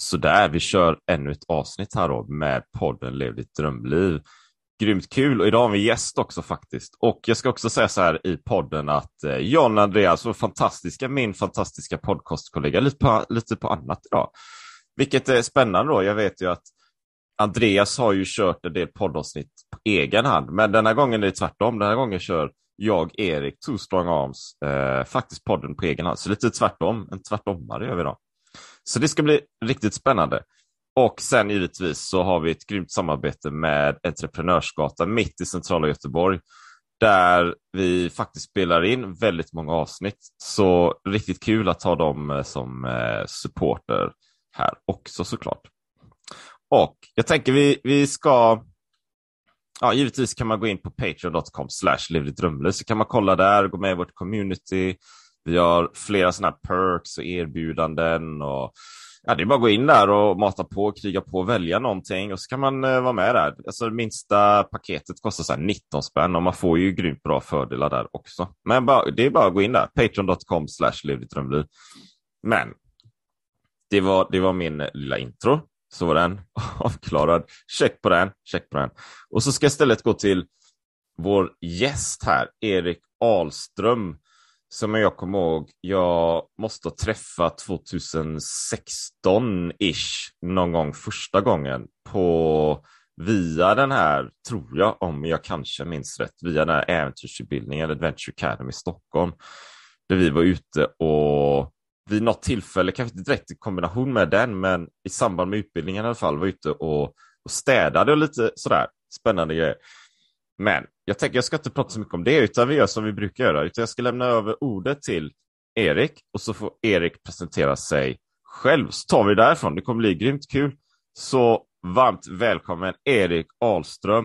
Sådär, vi kör ännu ett avsnitt här då med podden Lev ditt drömliv. Grymt kul och idag har vi gäst också faktiskt. Och jag ska också säga så här i podden att eh, John Andreas, vår fantastiska, min fantastiska podcastkollega, lite på, lite på annat idag. Vilket är spännande då. Jag vet ju att Andreas har ju kört en del poddavsnitt på egen hand, men denna gången är det tvärtom. Den här gången kör jag, Erik, Two Strong Arms, eh, faktiskt podden på egen hand. Så lite tvärtom, en tvärtommare gör vi idag. Så det ska bli riktigt spännande. Och sen givetvis så har vi ett grymt samarbete med Entreprenörsgatan mitt i centrala Göteborg där vi faktiskt spelar in väldigt många avsnitt. Så riktigt kul att ha dem eh, som eh, supporter här också såklart. Och jag tänker vi, vi ska Ja, givetvis kan man gå in på patreon.com slash drömliv så kan man kolla där, gå med i vårt community, vi har flera sådana perks och erbjudanden och ja, det är bara att gå in där och mata på, kriga på, välja någonting och så kan man eh, vara med där. Alltså det minsta paketet kostar så 19 spänn och man får ju grymt bra fördelar där också. Men bara, det är bara att gå in där, patreon.com slash drömliv. Men det var, det var min lilla intro. Så var den avklarad. Check på den, check på den. Och så ska jag istället gå till vår gäst här, Erik Ahlström som jag kommer ihåg, jag måste ha träffat 2016-ish någon gång första gången på via den här, tror jag, om jag kanske minns rätt, via den här äventyrsutbildningen, Adventure Academy i Stockholm, där vi var ute och vid något tillfälle, kanske inte direkt i kombination med den, men i samband med utbildningen i alla fall, var ute och, och städade och lite sådär spännande grejer. Men jag tänker jag ska inte prata så mycket om det, utan vi gör som vi brukar göra. Utan jag ska lämna över ordet till Erik och så får Erik presentera sig själv. Så tar vi därifrån. Det kommer bli grymt kul. Så varmt välkommen Erik Ahlström.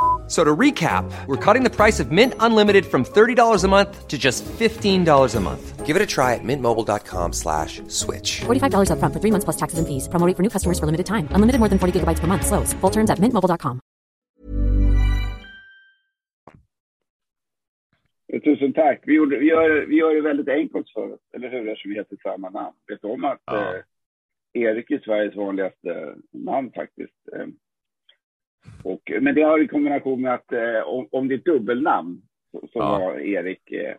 So to recap, we're cutting the price of Mint Unlimited from $30 a month to just $15 a month. Give it a try at mintmobile.com slash switch. $45 up front for three months plus taxes and fees. Promo for new customers for limited time. Unlimited more than 40 gigabytes per month. Slows. Full terms at mintmobile.com. Tusen tack. Vi, gjorde, vi, gör, vi gör det väldigt enkelt för oss, eller hur? Eftersom vi heter samma namn. Vet du om att ja. eh, Erik är Sveriges vanligaste namn faktiskt? Eh, och, men det har i kombination med att eh, om, om det är dubbelnamn så, ja. var Erik. Eh,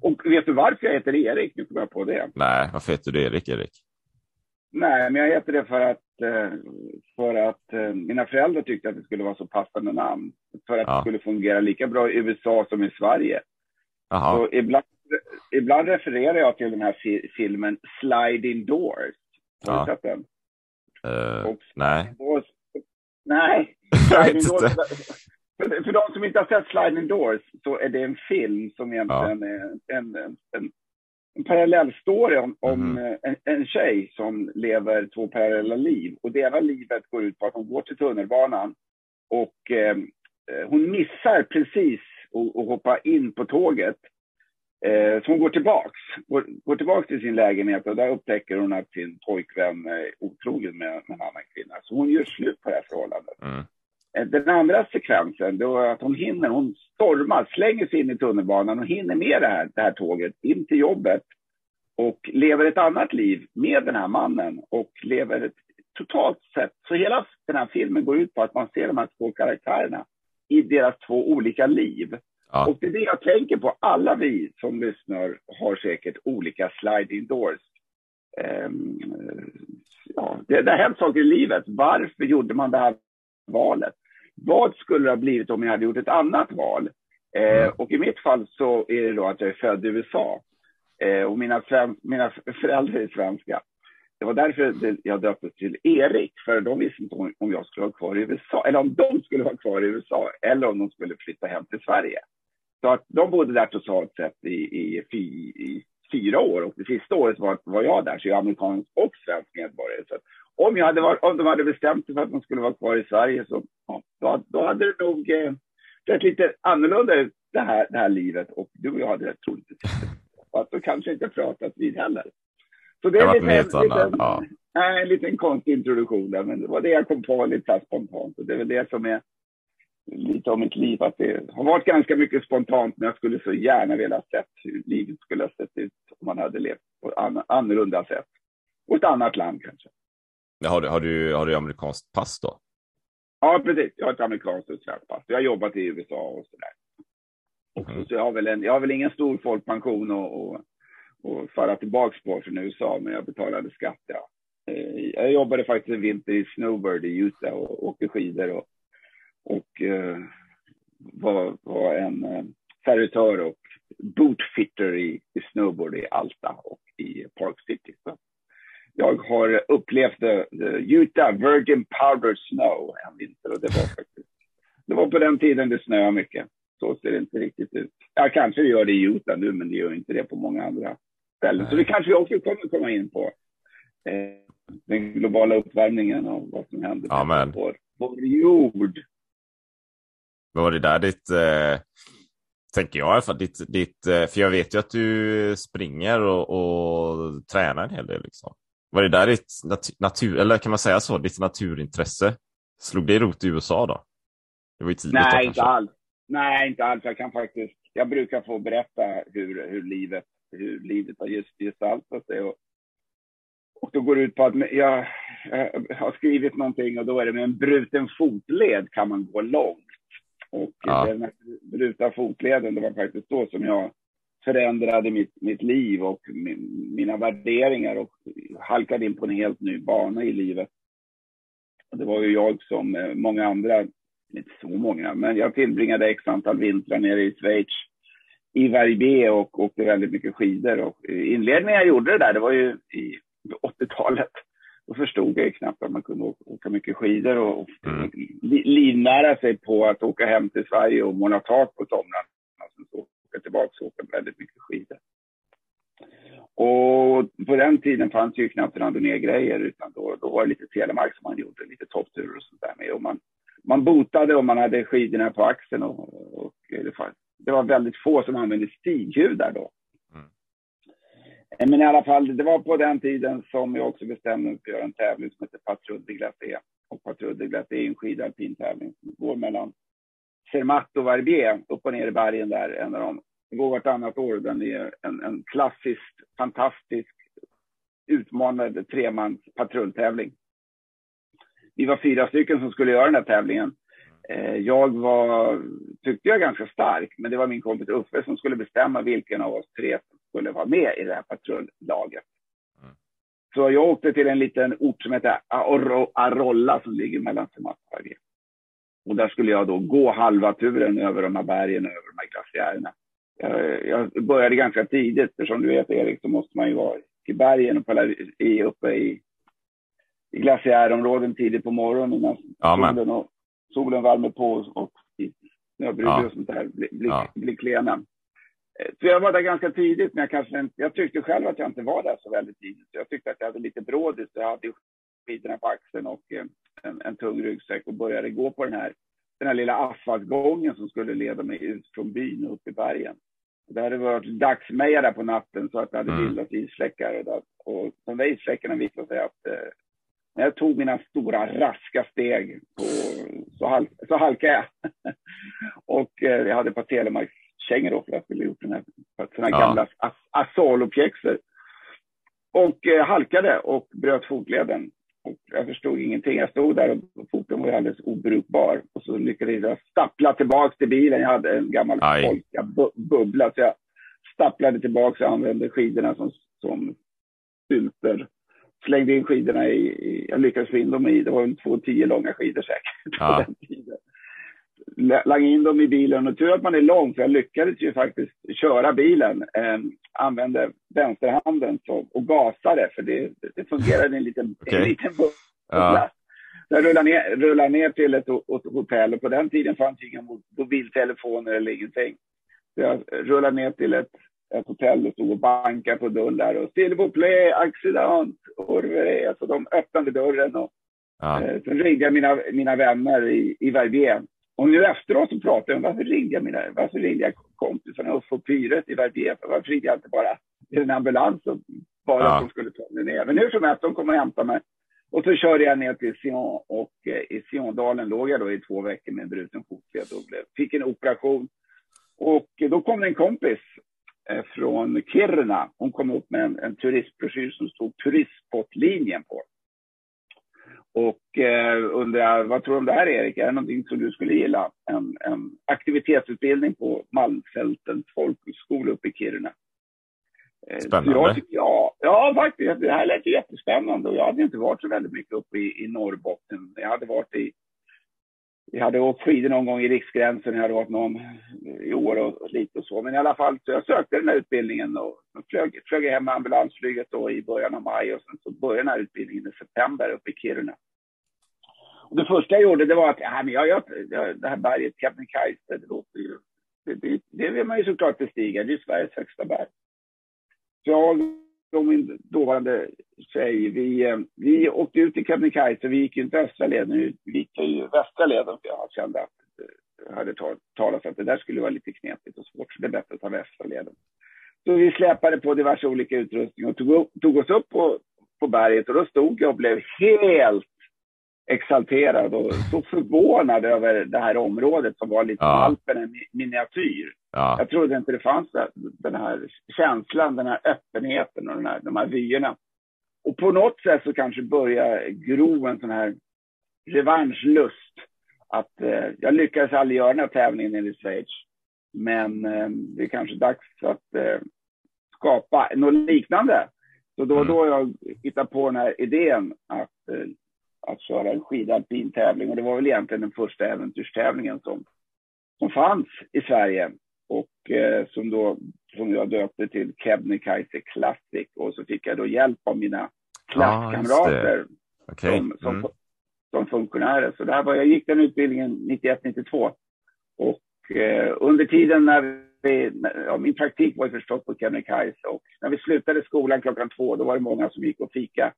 och vet du varför jag heter Erik? Nu kommer jag på det. Nej, varför heter du Erik, Erik? Nej, men jag heter det för att, eh, för att eh, mina föräldrar tyckte att det skulle vara så passande namn. För att ja. det skulle fungera lika bra i USA som i Sverige. Aha. Så ibland, ibland refererar jag till den här fi filmen Sliding Doors. Har ja. du sett den? Uh, nej. Doors, nej, Sliding Doors, för, för de som inte har sett Sliding Doors så är det en film som egentligen ja. är en, en, en, en parallell story om, om mm. en, en tjej som lever två parallella liv. Och det ena livet går ut på att hon går till tunnelbanan och eh, hon missar precis att hoppa in på tåget. Eh, så hon går tillbaks, går, går tillbaks till sin lägenhet och där upptäcker hon att sin pojkvän är otrogen med, med en annan kvinna. Så hon gör slut på det här förhållandet. Mm. Eh, den andra sekvensen, då att hon hinner, hon stormar, slänger sig in i tunnelbanan och hinner med det här, det här tåget in till jobbet och lever ett annat liv med den här mannen och lever ett totalt sett. Så hela den här filmen går ut på att man ser de här två karaktärerna i deras två olika liv. Ja. Och det är det jag tänker på. Alla vi som lyssnar har säkert olika sliding doors. Um, ja, det, det har hänt saker i livet. Varför gjorde man det här valet? Vad skulle det ha blivit om jag hade gjort ett annat val? Eh, mm. och i mitt fall så är det då att jag är född i USA. Eh, och mina, mina föräldrar är svenska. Det var därför jag döptes till Erik, för de visste inte om jag skulle vara kvar i USA, eller om de skulle vara kvar i USA, eller om de skulle flytta hem till Sverige. Så att de bodde där totalt sett i, i, i, i fyra år och det sista året var, var jag där, så jag är amerikansk och svensk medborgare. Så om, jag hade varit, om de hade bestämt sig för att de skulle vara kvar i Sverige så ja, då, då hade det nog eh, sett lite annorlunda ut det här, det här livet och du och jag hade troligtvis att då kanske inte pratat vid heller. Så det är lite, en, liten, ja. en liten konstig introduktion där, men det var det jag kom på lite spontant. Och det är väl det som är lite av mitt liv, att det har varit ganska mycket spontant, men jag skulle så gärna vilja sett hur livet skulle ha sett ut om man hade levt på ett annorlunda sätt. Och ett annat land kanske. Har du, har du, har du amerikanskt pass då? Ja, precis. Jag har ett amerikanskt och svenskt pass. Jag har jobbat i USA och sådär. Mm. Så jag har, väl en, jag har väl ingen stor folkpension och, och, och fara tillbaka på från USA, men jag betalade skatt. Ja. Eh, jag jobbade faktiskt en vinter i Snowbird i Utah och åkte skidor och, och uh, var, var en uh, servitör och bootfitter i, i snowboard i Alta och i Park City. Så jag har upplevt the, the Utah Virgin Powder Snow en vinter och det var faktiskt, det var på den tiden det snöade mycket. Så ser det inte riktigt ut. Ja, kanske det gör det i Utah nu, men det gör inte det på många andra ställen. Så det kanske vi också kommer komma in på. Eh, den globala uppvärmningen och vad som händer Amen. på vår jord. Var det där ditt, eh, tänker jag i alla fall, ditt, ditt, eh, för jag vet ju att du springer och, och tränar en hel del. Liksom. Var det där ditt natur, eller kan man säga så, ditt naturintresse? Slog det rot i USA då? Det var ju tidigt Nej, då, inte alls. Nej, inte alls. Jag kan faktiskt, jag brukar få berätta hur, hur livet, hur livet har just gestaltat sig. Och, och då går det ut på att jag, jag, har skrivit någonting och då är det med en bruten fotled kan man gå långt. Och ja. den brutna fotleden, det var faktiskt då som jag förändrade mitt, mitt liv och min, mina värderingar och halkade in på en helt ny bana i livet. Och det var ju jag som eh, många andra, inte så många, men jag tillbringade x antal vintrar nere i Schweiz i Verbier och åkte väldigt mycket skidor. Och inledningen jag gjorde det där, det var ju i 80-talet. Då förstod jag ju knappt att man kunde åka mycket skidor och mm. livnära sig på att åka hem till Sverige och måla tak på somrarna. Alltså, åka tillbaka och åka väldigt mycket skidor. Och på den tiden fanns ju knappt randonnée-grejer utan då, då var det lite telemark som man gjorde, lite toppturer och sånt där med. Och man, man botade och man hade skidorna på axeln och, och det, fanns, det var väldigt få som använde stighjul då. Eh, men i alla fall, det var på den tiden som jag också bestämde mig för att göra en tävling som heter Patrull de Glacé. Och Patrull de Glacé är en skidalpin tävling som går mellan Zermatt och Verbier, upp och ner i bergen där. En av dem går vartannat år. Den är en, en klassisk, fantastisk, utmanande tremans patrulltävling. Vi var fyra stycken som skulle göra den här tävlingen. Eh, jag var, tyckte jag, ganska stark, men det var min kompis Uffe som skulle bestämma vilken av oss tre som skulle vara med i det här patrullaget. Mm. Så jag åkte till en liten ort som heter Arolla som ligger mellan Zermatt och där skulle jag då gå halva turen över de här bergen och över de här glaciärerna. Jag började ganska tidigt, för som du vet Erik så måste man ju vara i bergen och i, uppe i, i glaciärområden tidigt på morgonen innan solen, och, solen värmer på och snöbryggor ja. och sånt där blir, blir, ja. blir klena. Så jag var där ganska tidigt, men jag, kanske, jag tyckte själv att jag inte var där så väldigt tidigt. Jag tyckte att jag hade lite brådis. Jag hade skidorna på axeln och eh, en, en tung ryggsäck och började gå på den här, den här lilla asfaltgången som skulle leda mig ut från byn och upp i bergen. Det hade varit dagsmeja där på natten så att det hade mm. bildats isfläckar. Och, och de där isfläckarna visade sig att eh, när jag tog mina stora raska steg på, så, halk, så halkade jag. och eh, jag hade ett par telemarkskängor då för jag skulle gjort den här, sådana ja. gamla as, asalopjäxor. Och eh, halkade och bröt fotleden. Och jag förstod ingenting. Jag stod där och foten var alldeles obrukbar. Och så lyckades jag stappla tillbaka till bilen. Jag hade en gammal polka bu bubbla. Så jag stapplade tillbaka och använde skidorna som, som stylter. Slängde in skidorna i, i, jag lyckades få in dem i, det var en två tio långa skidor säkert ja. på den tiden. Lang in dem i bilen och tur att man är lång för jag lyckades ju faktiskt köra bilen. Eh, använde vänsterhanden så, och gasade för det, det fungerade en liten, okay. en liten bubbla. Ja. Jag rullade ner, rullade ner till ett, ett hotell och på den tiden fanns inga mobiltelefoner eller ingenting. Så jag rullade ner till ett, ett hotell och stod och bankade på dörren där och S'il vous plaît, accident, orvere. Så de öppnade dörren och ja. eh, sen ringde jag mina, mina vänner i, i Verbier och nu efteråt så pratar jag om varför ringde jag, mina, varför ringde jag kompisarna och få pyret i Verbier? Varför ringde jag inte bara i en ambulans och bara ja. att de skulle ta mig ner. Men hur som helst, de kom och hämtade mig. Och så körde jag ner till Sion och eh, i Siondalen låg jag då i två veckor med bruten fotled och blev, fick en operation. Och då kom det en kompis eh, från Kiruna. Hon kom upp med en, en turistbroschyr som stod turistsportlinjen på. Och eh, undrar, vad tror du om det här Erik? Är det någonting som du skulle gilla? En, en aktivitetsutbildning på Malmfältens folkhögskola uppe i Kiruna. Eh, Spännande. Jag, ja, ja, faktiskt. Det här lät ju jättespännande. Och jag hade inte varit så väldigt mycket uppe i, i Norrbotten. Jag hade varit i... Jag hade åkt skidor någon gång i Riksgränsen. Jag hade varit någon eh, i år och, lite och så. Men i alla fall, så jag sökte den här utbildningen och flög, flög hem med ambulansflyget då i början av maj. Och sen så började den här utbildningen i september uppe i Kiruna. Och det första jag gjorde det var att ja, men jag, jag, det här berget Kebnekaise, det låter ju... Det, det, det vill man ju såklart bestiga. Det är Sveriges högsta berg jag och min dåvarande tjej, vi, eh, vi åkte ut till Kebnekaise. Vi gick inte östra leden, vi gick till västra leden. För jag kände att jag hade talat om att det där skulle vara lite knepigt och svårt, så det är bättre att ta västra leden. Så vi släpade på diverse olika utrustning och tog, tog oss upp på, på berget och då stod jag och blev helt exalterad och så förvånad över det här området som var lite ja. Alperna miniatyr. Ja. Jag trodde inte det fanns den här känslan, den här öppenheten och den här, de här vyerna. Och på något sätt så kanske börjar gro en sån här revanschlust. Att eh, jag lyckades aldrig göra den här tävlingen i Schweiz. Men eh, det är kanske dags att eh, skapa något liknande. Så då och mm. då jag hittade på den här idén att eh, att köra en skidalpin tävling. Och det var väl egentligen den första äventyrstävlingen som, som fanns i Sverige. Och eh, som, då, som jag döpte till Kebnekaise Classic. Och så fick jag då hjälp av mina klasskamrater ah, okay. som, som, mm. som funktionärer. Så där var, jag gick den utbildningen 91-92. Och eh, under tiden när vi, ja, min praktik var förstås på Kebnekaise och när vi slutade skolan klockan två, då var det många som gick och fika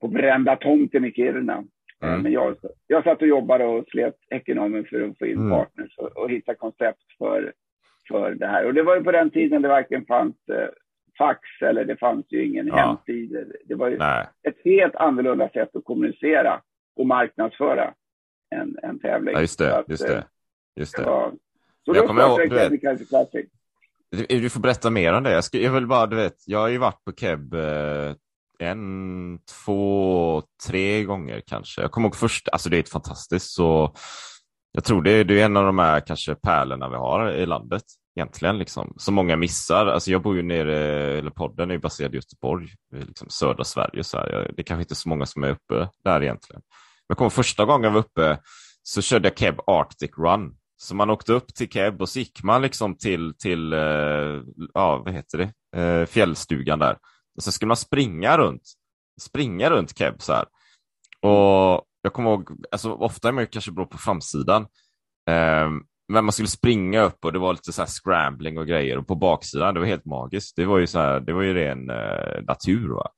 på brända tomten i Kiruna. Mm. Men jag, jag satt och jobbade och slet ekonomin för att få in mm. partners och, och, hitta koncept för, för det här. Och det var ju på den tiden det verkligen fanns eh, fax eller det fanns ju ingen ja. hemsida. Det var ju Nej. ett helt annorlunda sätt att kommunicera och marknadsföra en, en tävling. Ja, just det. Att, just det. Eh, Just det. Ja. Så jag kommer ihåg, du vet, du får berätta mer om det. Jag, ska, jag vill bara, du vet, jag har ju varit på Keb eh, en, två, tre gånger kanske. Jag kommer ihåg först, alltså det är ett fantastiskt så jag tror det, det är en av de här kanske pärlorna vi har i landet egentligen, liksom, som många missar. Alltså jag bor ju nere, eller podden är ju baserad i Göteborg, liksom södra Sverige. Så här. Det är kanske inte så många som är uppe där egentligen. Men jag kommer första gången jag var uppe så körde jag Keb Arctic Run. Så man åkte upp till Keb och så gick man liksom till, till uh, ja, vad heter det, uh, fjällstugan där. Och sen skulle man springa runt, springa runt Keb så här. Och jag kommer ihåg, alltså ofta är man ju kanske bra på framsidan. Um, men man skulle springa upp och det var lite så här scrambling och grejer och på baksidan, det var helt magiskt. Det var ju så här, det var ju ren eh, natur. Va?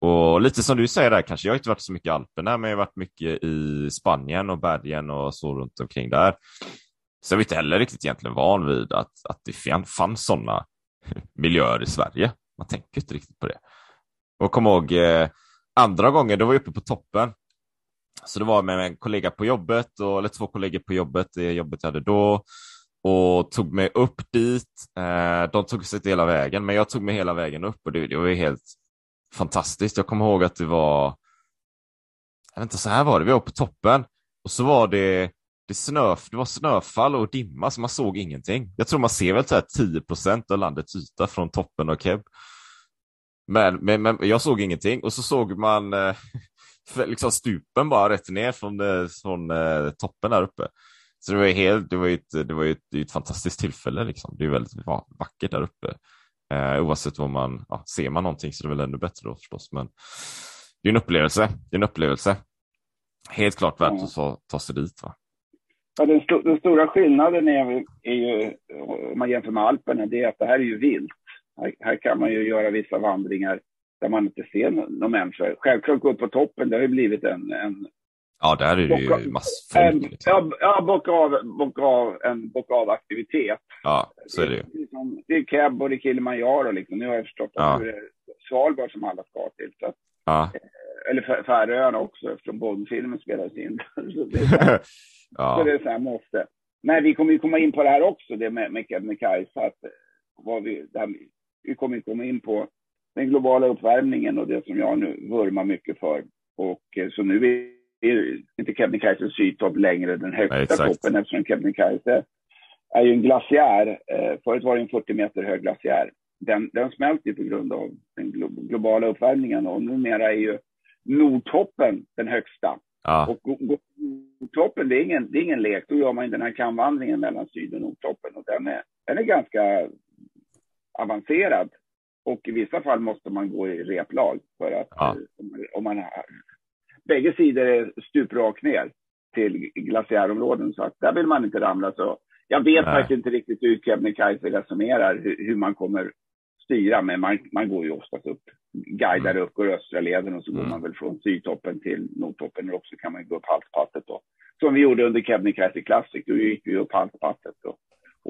Och lite som du säger där kanske, jag har inte varit så mycket i Alperna, men jag har varit mycket i Spanien och bergen och så runt omkring där. Så jag är inte heller riktigt egentligen van vid att, att det fanns sådana miljöer i Sverige. Man tänker inte riktigt på det. Och kom ihåg eh, andra gången, då var jag uppe på toppen. Så det var med en kollega på jobbet, och, eller två kollegor på jobbet, det jobbet jag hade då, och tog mig upp dit. Eh, de tog sig inte hela vägen, men jag tog mig hela vägen upp och det, det var ju helt fantastiskt. Jag kommer ihåg att det var, jag vet inte, så här var det, vi var på toppen och så var det det, snö, det var snöfall och dimma så man såg ingenting. Jag tror man ser väl så här 10 procent av landets yta från toppen av Keb. Men, men, men jag såg ingenting och så såg man eh, liksom stupen bara rätt ner från, eh, från eh, toppen där uppe. Så det var, helt, det var ett, det var ett, ett fantastiskt tillfälle. Liksom. Det är väldigt vackert där uppe. Eh, oavsett vad man, ja, ser man någonting så är det väl ännu bättre då förstås. Men det är en upplevelse. Det är en upplevelse. Helt klart värt att ta, ta sig dit. Va? Ja, den, st den, stora skillnaden är, är ju, om man jämför med Alperna, det är att det här är ju vilt. Här, här kan man ju göra vissa vandringar där man inte ser någon människa. Självklart gå upp på toppen, det har ju blivit en, en Ja, där är det ju massor folk. Liksom. Ja, bocka av, bocka av en bocka av aktivitet. Ja, så är det ju. Det liksom, det är Keb och det är Kilimanjaro liksom. Nu har jag förstått att det är Svalbard som alla ska till. Så att, ja. Eh, eller Färöarna också eftersom Bondfilmen spelas in. så det är så, ja. så det är så här måste. Nej, vi kommer ju komma in på det här också, det med, med Kebnekaise. Att, eh, vad vi, här, vi kommer komma in på den globala uppvärmningen och det som jag nu vurmar mycket för. Och eh, så nu är inte Kebnekaise sydtopp längre den högsta Nej, toppen eftersom Kebnekaise är ju en glaciär. Eh, förut var det en 40 meter hög glaciär. Den, den smälter på grund av den globala uppvärmningen och numera är ju Nordtoppen den högsta. Ja. Och Nordtoppen, det är, ingen, det är ingen lek. Då gör man den här kamvandringen mellan Syd och Nordtoppen och den är, den är ganska avancerad. Och i vissa fall måste man gå i replag för att ja. om man har, bägge sidor är stuprak ner till glaciärområden så att där vill man inte ramla så. Jag vet Nej. faktiskt inte riktigt hur Kebnekaise resonerar, hur, hur, man kommer styra, men man, man går ju oftast upp, guidar mm. upp, går östra leden och så mm. går man väl från sydtoppen till nordtoppen och så kan man gå upp halspasset då. Som vi gjorde under Kebnekaise Classic, då gick vi upp halspasset då.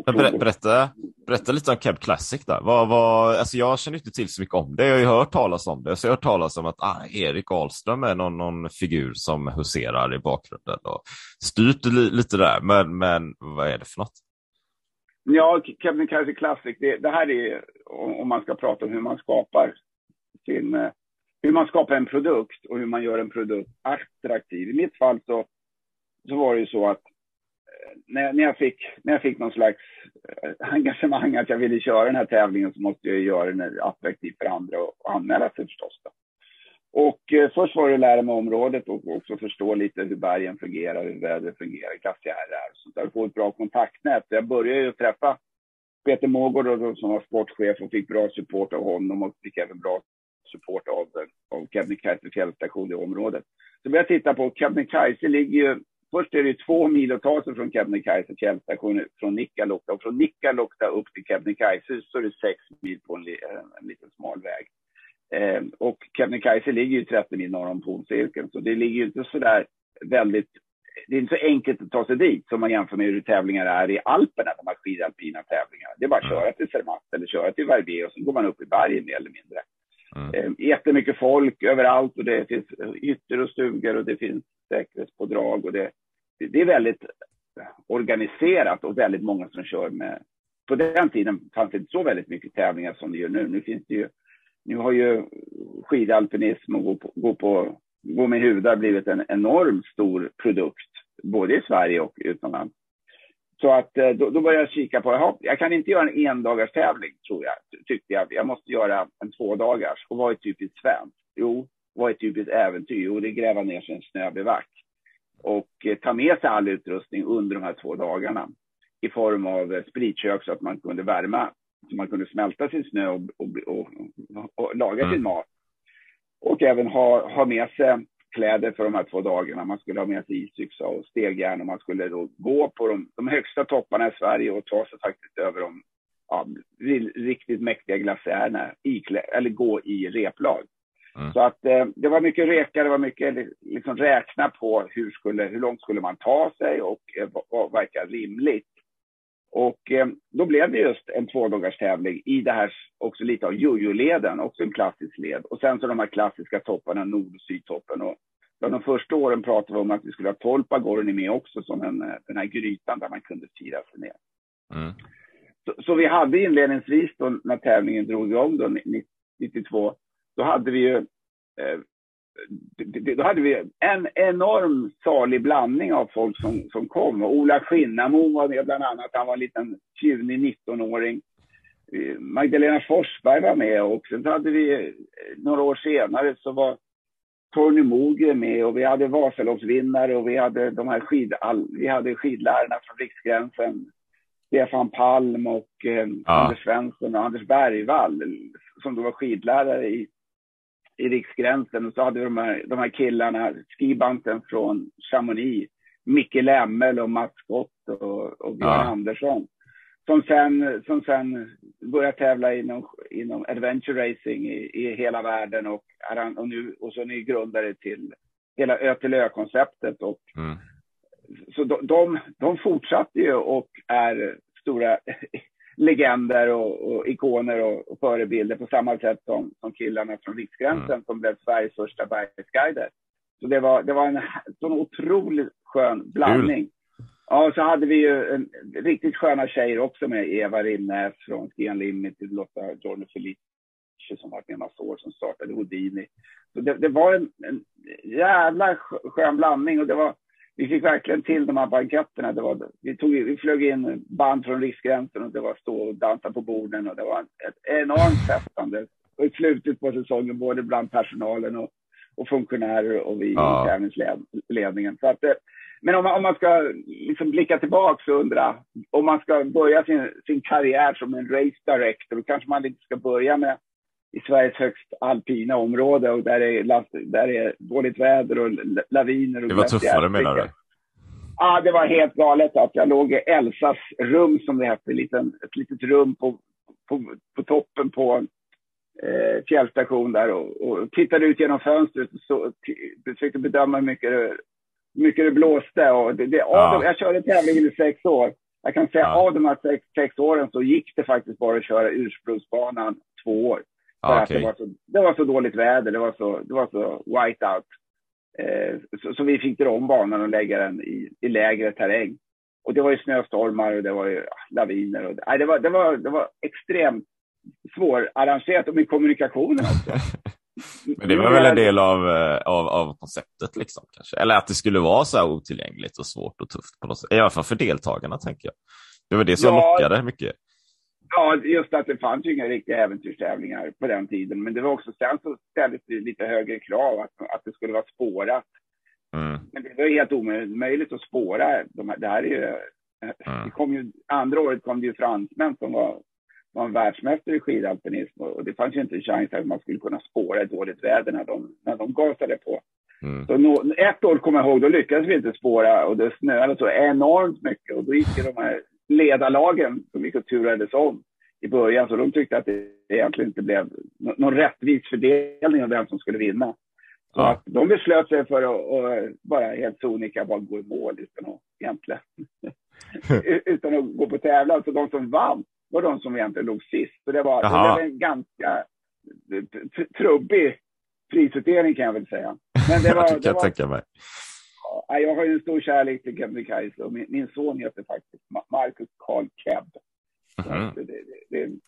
Ber berätta, berätta lite om Keb Classic där. Vad, vad, alltså jag känner inte till så mycket om det. Jag har ju hört talas om det. Så jag har hört talas om att ah, Erik Ahlström är någon, någon figur som huserar i bakgrunden och styrt li lite där. Men, men vad är det för något? Ja, Kebnekaise Classic, det, det, här är om man ska prata om hur man skapar sin, eh, hur man skapar en produkt och hur man gör en produkt attraktiv. I mitt fall så, så var det ju så att när, när, jag fick, när jag fick någon slags eh, engagemang att jag ville köra den här tävlingen så måste jag göra den attraktiv för andra och, anmäla sig förstås. Då. Och eh, först var det att lära mig området och också förstå lite hur bergen fungerar, hur vädret fungerar, glaciärer och sånt där. Få ett bra kontaktnät. Jag började ju träffa Peter Mågård som var sportchef och fick bra support av honom och fick även bra support av, av Kebnekaise fjällstation i området. Så började jag titta på Kebnekaise ligger ju Först är det två mil att ta sig från Kebnekaise fjällstation från Nikkaluokta och från Nikkaluokta upp till Kebnekaise så är det sex mil på en, en liten smal väg. Eh, och Kebnekaise ligger ju 30 mil norr om polcirkeln så det ligger ju inte så där väldigt det är inte så enkelt att ta sig dit som man jämför med hur tävlingar är i Alperna, de här skidalpina tävlingarna. Det är bara att köra till Zermatt eller köra till Verbier och så går man upp i bergen mer eller mindre. Mm. Eh, jättemycket folk överallt och det finns hytter och stugor och det finns säkerhetspådrag och det, det är väldigt organiserat och väldigt många som kör med. På den tiden fanns det inte så väldigt mycket tävlingar som det gör nu. Nu finns det ju. Nu har ju skidalpinism och gå, på, gå, på, gå med hudar blivit en enormt stor produkt, både i Sverige och utomlands. Så att eh, då, då började jag kika på, jaha, jag kan inte göra en endagars tävling tror jag, tyckte jag. Jag måste göra en tvådagars. Och vad är typiskt svenskt? Jo, vad är typiskt äventyr? Jo, det är gräva ner sig i en snöbivack och eh, ta med sig all utrustning under de här två dagarna i form av eh, spritkök så att man kunde värma, så man kunde smälta sin snö och, och, och, och laga mm. sin mat. Och även ha, ha med sig kläder för de här två dagarna. Man skulle ha med sig isyxa och stegjärn och man skulle då gå på de, de högsta topparna i Sverige och ta sig faktiskt över de ja, riktigt mäktiga glaciärerna, eller gå i replag. Mm. Så att eh, det var mycket reka, det var mycket liksom räkna på hur, skulle, hur långt skulle man ta sig och eh, vad, verkar rimligt. Och eh, då blev det just en tvådagars tävling i det här också lite av jojo-leden, också en klassisk led. Och sen så de här klassiska topparna, nord och sydtoppen. Och de första åren pratade vi om att vi skulle ha Tolpagorni med också som en, eh, den här grytan där man kunde fira sig ner. Mm. Så, så, vi hade inledningsvis då när tävlingen drog igång då 92 då hade vi ju eh, då hade vi en enorm salig blandning av folk som, som kom. Ola Skinnamo var med bland annat. Han var en liten tjunig 19-åring. Eh, Magdalena Forsberg var med och sen hade vi eh, några år senare så var Torny Mogren med och vi hade Vasaloppsvinnare och vi hade de här skid, vi hade skidlärarna från Riksgränsen. Stefan Palm och eh, ja. Anders Svensson och Anders Bergvall som då var skidlärare i i Riksgränsen och så hade vi de här, de här killarna, skibanten från Chamonix, Micke Lemmel och Mats Scott och, och Björn ja. Andersson. Som sen, som sen började tävla inom, inom adventure racing i, i hela världen och, och, nu, och så är ni grundare till hela Ötelö-konceptet. Och, mm. Så de, de, de fortsatte ju och är stora legender och, och ikoner och, och, förebilder på samma sätt som, som killarna från Riksgränsen mm. som blev Sveriges första bergsguider. Så det var, det var en sån otroligt skön blandning. Kul. Ja, så hade vi ju en, riktigt sköna tjejer också med. Eva Rimnäs från Skian Limited, Lotta Jordan Felice som varit med massa år, som startade Houdini. Så det, det var en, en jävla skön blandning och det var, vi fick verkligen till de här banketterna. Det var, vi, tog, vi flög in band från riksgränsen och det var stå och dansa på borden och det var ett enormt festande. Och i slutet på säsongen, både bland personalen och, och funktionärer och vi ja. i tävlingsledningen. Så att, eh, men om man, om man ska liksom blicka tillbaka och undra, om man ska börja sin, sin karriär som en race director, då kanske man inte ska börja med i Sveriges högst alpina område och där är, där är dåligt väder och laviner. Och det var tuffare menar du? Ja, det var helt galet. Att jag låg i Elsas rum, som det hette, liten, ett litet rum på, på, på toppen på eh, fjällstation där och, och, tittade ut genom fönstret och så, försökte bedöma hur mycket det, mycket det blåste. Och det, det, ja. jag körde tävlingen i sex år. Jag kan säga ja. av de här sex, sex åren så gick det faktiskt bara att köra ursprungsbanan två år. För okay. det var, så, det var så dåligt väder, det var så, det var så whiteout. Eh, så, så, vi fick dra om banan och lägga den i, i lägre terräng. Och det var ju snöstormar och det var ju laviner. Och, nej, det, var, det, var, det var extremt svårarrangerat och med kommunikationen också. Men det var väl en del av, eh, av, av konceptet liksom kanske? Eller att det skulle vara så här otillgängligt och svårt och tufft på något sätt. I alla fall för deltagarna tänker jag. Det var det som ja, lockade mycket. Ja, just att det fanns ju inga riktiga äventyrstävlingar på den tiden. Men det var också sen så ställdes det lite högre krav att, att det skulle vara spårat. Mm. Men det var helt omöjligt att spåra. De här, det här är ju, mm. det kom ju, andra året kom det ju fransmän som var, var en världsmästare i skidalpinism och det fanns ju inte en chans att man skulle kunna spåra dåligt väder när de, när de gasade på. Mm. Så no, ett år kommer jag ihåg, då lyckades vi inte spåra och det snöade så enormt mycket och då gick de här ledarlagen som och turades om i början, så de tyckte att det egentligen inte blev någon rättvis fördelning av vem som skulle vinna. Så ja. att de beslöt sig för att, att bara helt sonika bara gå i mål utan att egentligen utan att gå på tävlan. Så de som vann var de som egentligen låg sist. Så det var, det var en ganska trubbig prisutdelning kan jag väl säga. Men det var, det kan jag tänka mig. Ja, jag har ju en stor kärlek till Kebnekaise och min, min son heter faktiskt Marcus Karl Keb. Mm. Det, det, det, är en,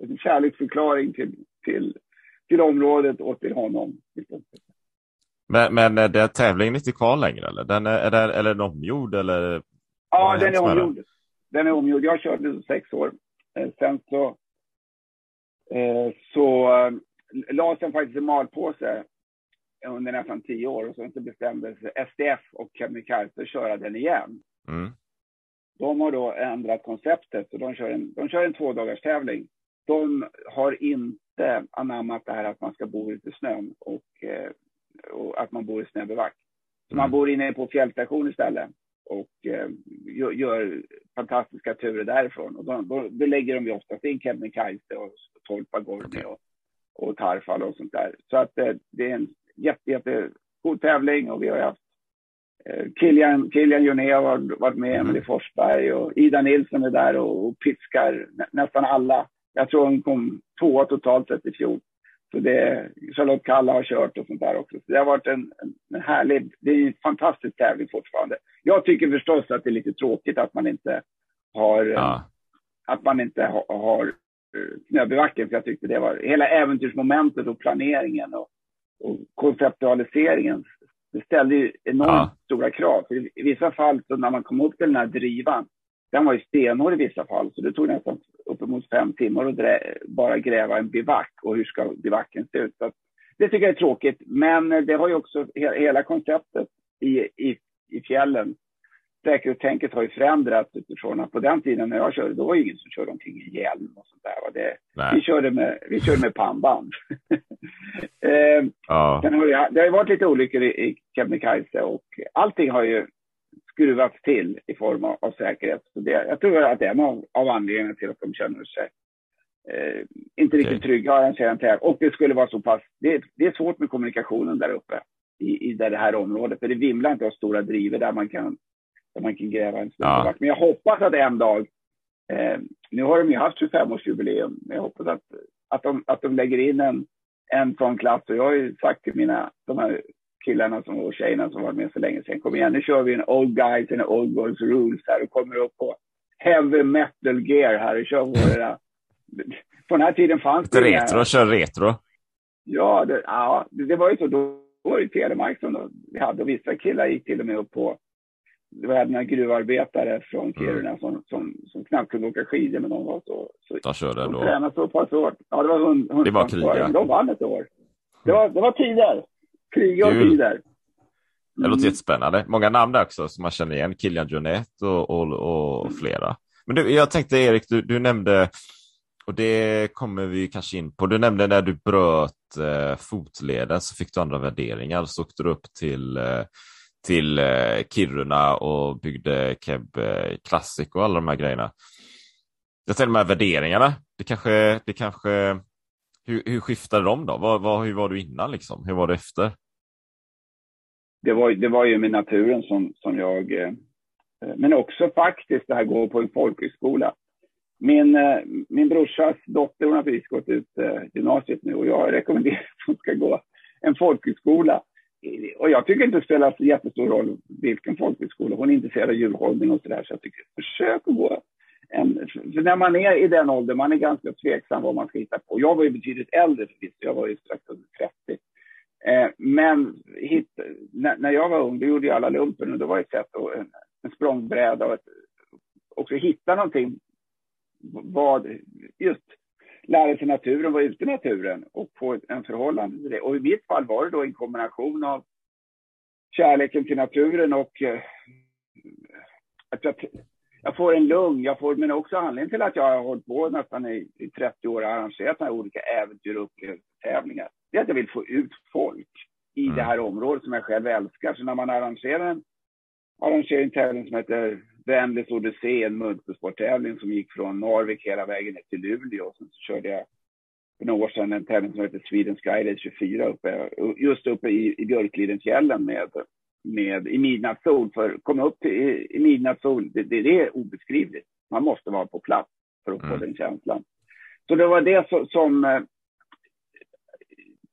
en kärleksförklaring till, till, till området och till honom. Men, men är det tävlingen inte kvar längre eller? Den är, är, det, är den omgjord eller? Ja, den är omgjord. Den är omgjord. Jag körde sex år. Eh, sen så, eh, så eh, lades den faktiskt i malpåse under nästan tio år och sen så bestämde sig SDF och Kebnekaise köra den igen. Mm. De har då ändrat konceptet och de kör en, de kör en tvådagars tävling. De har inte anammat det här att man ska bo ute i snön och, eh, och att man bor i snöbevack. Så mm. man bor inne på fjällstation istället och eh, gör, gör, fantastiska turer därifrån. Och då, då, då lägger de ju oftast in Kebnekaise och Tolpagorni okay. och, och Tarfal och sånt där. Så att eh, det är en jätte, jätte god tävling och vi har haft eh, Kilian, Kilian Joné har varit med, mm. Emelie Forsberg och Ida Nilsson är där och, och piskar nä, nästan alla. Jag tror hon kom tvåa totalt sett i fjol. Så det, Charlotte Kalla har kört och sånt där också. Så det har varit en, en, en härlig, det är en fantastisk tävling fortfarande. Jag tycker förstås att det är lite tråkigt att man inte har, ja. att man inte har, har eh, snöbevacken. För jag tyckte det var hela äventyrsmomentet och planeringen och och konceptualiseringen det ställde ju enormt ja. stora krav. För I vissa fall, så när man kom upp till den här drivan, den var ju stenhård i vissa fall, så det tog nästan uppemot fem timmar att bara gräva en bivack och hur ska bivacken se ut. Så det tycker jag är tråkigt, men det har ju också hela konceptet i, i, i fjällen säkerhetstänket har ju förändrats utifrån att på den tiden när jag körde, då var det ingen som körde omkring i hjälm och sånt där. Det, vi, körde med, vi körde med pannband. eh, ja. Har det, det har ju varit lite olyckor i, i Kebnekaise och allting har ju skruvats till i form av, av säkerhet. Så det, jag tror att det är en av, av anledningarna till att de känner sig eh, inte riktigt okay. trygga arrangera en tävling. Och det skulle vara så pass, det, det är svårt med kommunikationen där uppe. i, i det här området. För det vimlar inte av stora drivor där man kan, där man kan gräva en ja. Men jag hoppas att en dag, eh, nu har de ju haft 25-årsjubileum, men jag hoppas att, att, de, att de lägger in en, en sån klass. Och jag har ju sagt till mina, de här killarna som, och tjejerna som varit med så länge sedan, kom igen nu kör vi en Old Guys and Old Girls Rules här och kommer upp på heavy metal gear här och kör våra... på den här tiden fanns det Retro, inga... kör retro. Ja, det, ja, det var ju så. Då var det Telemark som vi hade och vissa killar gick till och med upp på det var några gruvarbetare från Kiruna mm. som, som, som knappt kunde åka skidor, men de var så... så de körde de tränade så pass hårt. Ja, det var hund, hund Det var krig, ja. De vann ett år. Det var, det var tider. Krig och tider. Det låter mm. jättespännande. Många namn där också som man känner igen. Kilian Jornet och, och, och mm. flera. Men du, jag tänkte Erik, du, du, nämnde, och det kommer vi kanske in på, du nämnde när du bröt eh, fotleden så fick du andra värderingar. Så åkte du upp till, eh, till eh, Kiruna och byggde Keb eh, Classic och alla de här grejerna. Jag tänkte de här värderingarna, det kanske, det kanske hur, hur skiftade de då? Vad, vad, hur var du innan liksom? Hur var du efter? Det var, det var ju med naturen som, som jag, eh, eh men också faktiskt det här gå på en folkhögskola. Min, eh, min brorsas dotter hon har precis gått ut eh, gymnasiet nu och jag rekommenderar att hon ska gå en folkhögskola. Och jag tycker inte det spelar så jättestor roll vilken folkhögskola. Hon är intresserad av djurhållning och sådär. Så jag tycker försök att gå en, för när man är i den åldern, man är ganska tveksam vad man ska hitta på. Jag var ju betydligt äldre förvisso, jag var ju strax under 30. Eh, men hit, när, när, jag var ung, då gjorde jag alla lumpen och då var det ett sätt att en, en språngbräda och ett, också hitta någonting. Vad, just lära sig naturen, vara ute i naturen och få en förhållande till det. Och i mitt fall var det då en kombination av kärleken till naturen och eh, att jag jag får en lugn, jag får, men också anledningen till att jag har hållit på nästan i, i 30 år och arrangerat här olika äventyr och tävlingar, det är att jag vill få ut folk i mm. det här området som jag själv älskar. Så när man arrangerar en, arrangerar en tävling som heter Vänlis Odyssé, en multisporttävling som gick från Narvik hela vägen ner till Luleå. Sen så körde jag för några år sedan en tävling som heter Sweden Skyrace 24 uppe, just uppe i, i Björklidensfjällen med med i midnattssol. För komma upp till, i, i midnattssol, det, det, det, är obeskrivligt. Man måste vara på plats för att mm. få den känslan. Så det var det som, som eh,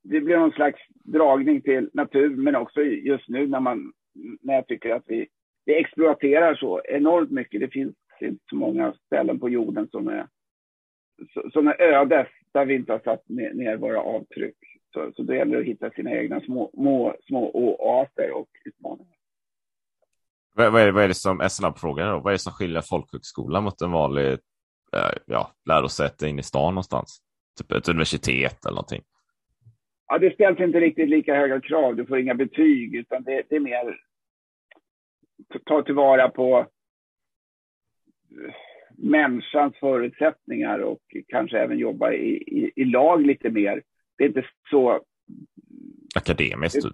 det blev någon slags dragning till natur, men också just nu när man när jag tycker att vi, vi exploaterar så enormt mycket. Det finns inte så många ställen på jorden som är, som är ödes där vi inte har satt ner våra avtryck. Så, så det gäller att hitta sina egna små, små, små oaser och utmaningar. Vad, vad, är, vad är det som, en snabb fråga då, vad är det som skiljer folkhögskola mot en vanlig eh, ja, lärosäte in i stan någonstans? Typ ett universitet eller någonting? Ja, det ställs inte riktigt lika höga krav. Du får inga betyg, utan det, det är mer ta tillvara på eh, människans förutsättningar och kanske även jobba i, i, i lag lite mer det är inte så... Akademiskt? Typ.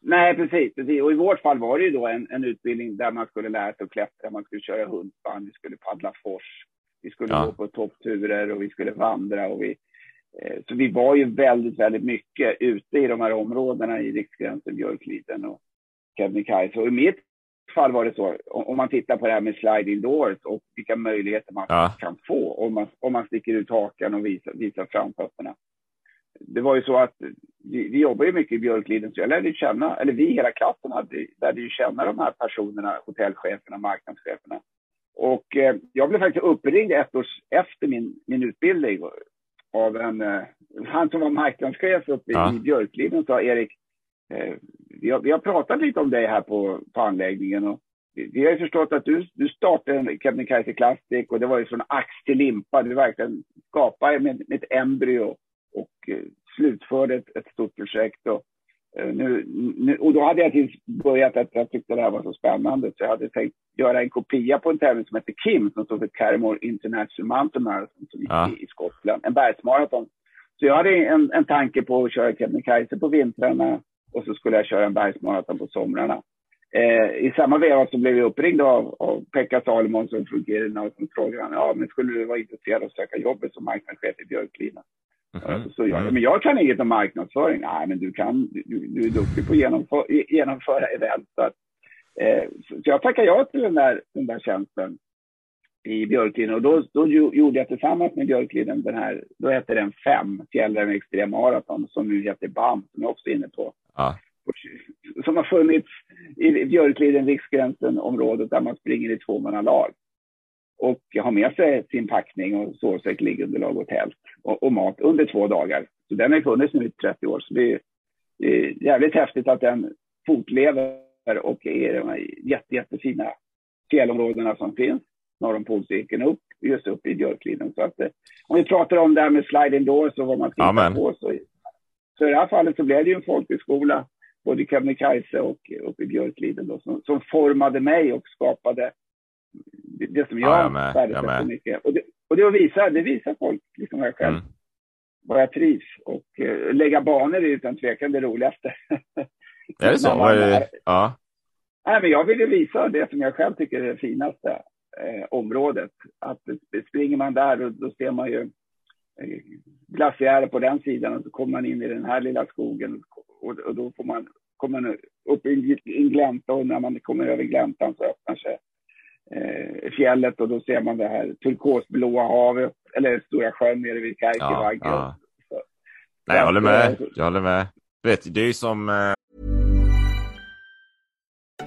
Nej, precis, precis. Och i vårt fall var det ju då en, en utbildning där man skulle lära sig att klättra, man skulle köra hundspann, vi skulle paddla fors, vi skulle ja. gå på toppturer och vi skulle vandra. Och vi, eh, så vi var ju väldigt, väldigt mycket ute i de här områdena i Riksgränsen, Björkliden och Kebnekaise. Och i mitt fall var det så, om man tittar på det här med sliding doors och vilka möjligheter man ja. kan få om man, om man sticker ut hakan och visar, visar framfötterna det var ju så att vi, vi jobbar ju mycket i Björkliden, så jag lärde känna, eller vi hela klassen hade, lärde ju känna de här personerna, hotellcheferna, marknadscheferna. Och eh, jag blev faktiskt uppringd ett år efter min, min utbildning av en, eh, han som var marknadschef uppe ja. i Björkliden sa Erik, eh, vi, har, vi har pratat lite om dig här på, på anläggningen och vi, har ju förstått att du, du startade en Kebnekaise Classic och det var ju från ax till limpa, du verkligen skapade med, med ett embryo och eh, slutförde ett, ett stort projekt. Och, eh, nu, nu, och då hade jag tills börjat att jag tyckte det här var så spännande så jag hade tänkt göra en kopia på en tävling som heter KIM som står för Carrymore International Mountain Marathon som gick ja. i, i Skottland, en bergsmaraton. Så jag hade en, en tanke på att köra Kebnekaise på vintrarna och så skulle jag köra en bergsmaraton på somrarna. Eh, I samma veva så blev jag uppringd av, av Pekka Salomonsson från Kiruna och som frågade ja, men skulle du vara intresserad av att söka jobbet som marknadschef i Björkliden? Mm. Så jag, mm. men jag kan inget om marknadsföring. Nej, men du, kan, du, du är duktig på att genomföra, genomföra event. Så, eh, så jag tackar ja till den där, den där tjänsten i Björkliden. Och då, då gjorde jag tillsammans med Björkliden den här, då hette den FEM, Fjällräven Extrem Marathon, som nu heter BAM, som jag också är inne på. Ja. Som har funnits i Björkliden, Riksgränsen-området, där man springer i tvåmannalag. Och har med sig sin packning och sovsäck, liggunderlag och tält och, och, mat under två dagar. Så den har funnits nu i 30 år. Så det är, det är jävligt häftigt att den fortlever och är de här jätte, jättefina fjällområdena som finns norr om polcirkeln upp, just upp i Björkliden. Så att, eh, om vi pratar om det här med sliding doors och vad man ska hitta på så, så i det här fallet så blev det ju en folkhögskola både i Kebnekaise och uppe i Björkliden då, som, som formade mig och skapade det, det som jag, ja, jag värdesätter mycket. Och det, och det visar, det visar folk, liksom jag själv, mm. vad jag trivs. Och uh, lägga banor är utan tvekan det roligaste. Är det så? Är ja. Nej, men jag ville visa det som jag själv tycker är det finaste eh, området. Att springer man där då, då ser man ju eh, glaciärer på den sidan och så kommer man in i den här lilla skogen och, och då får man, kommer man upp i en glänta och när man kommer över gläntan så öppnar sig eh, fjället och då ser man det här turkosblåa havet, eller Stora sjön nere vid Kärkevagge. Ja, ja. Nej, jag håller med. Jag håller med. Vet, det är ju som...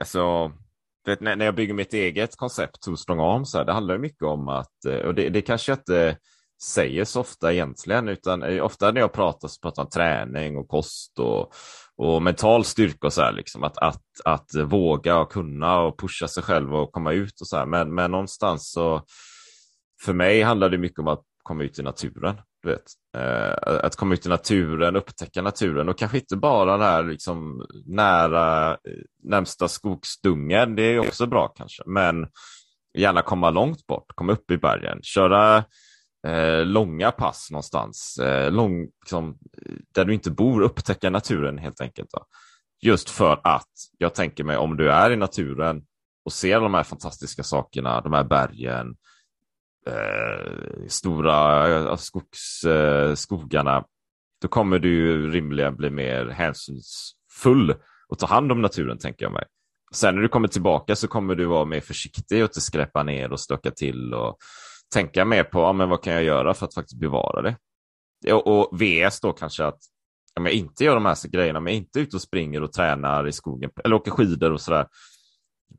Alltså, vet, när, när jag bygger mitt eget koncept, Too Strong Arms, det handlar mycket om att, eh, och det, det kanske inte säger så ofta egentligen, utan eh, ofta när jag pratar så pratar jag om träning och kost och, och mental styrka och så här, liksom, att, att, att våga och kunna och pusha sig själv och komma ut och så här. Men, men någonstans så, för mig handlar det mycket om att komma ut i naturen. Du vet. Eh, att komma ut i naturen, upptäcka naturen och kanske inte bara den här liksom, nära eh, närmsta skogsdungen, det är också bra kanske, men gärna komma långt bort, komma upp i bergen, köra eh, långa pass någonstans, eh, lång, liksom, där du inte bor, upptäcka naturen helt enkelt. Då. Just för att jag tänker mig om du är i naturen och ser de här fantastiska sakerna, de här bergen, eh, stora alltså skogs, eh, skogarna, då kommer du rimligen bli mer hänsynsfull och ta hand om naturen, tänker jag mig. Sen när du kommer tillbaka så kommer du vara mer försiktig och inte skräpa ner och stöka till och tänka mer på ja, men vad kan jag göra för att faktiskt bevara det. Och, och VS då kanske att om jag inte gör de här grejerna, om jag inte är ute och springer och tränar i skogen eller åker skidor och sådär,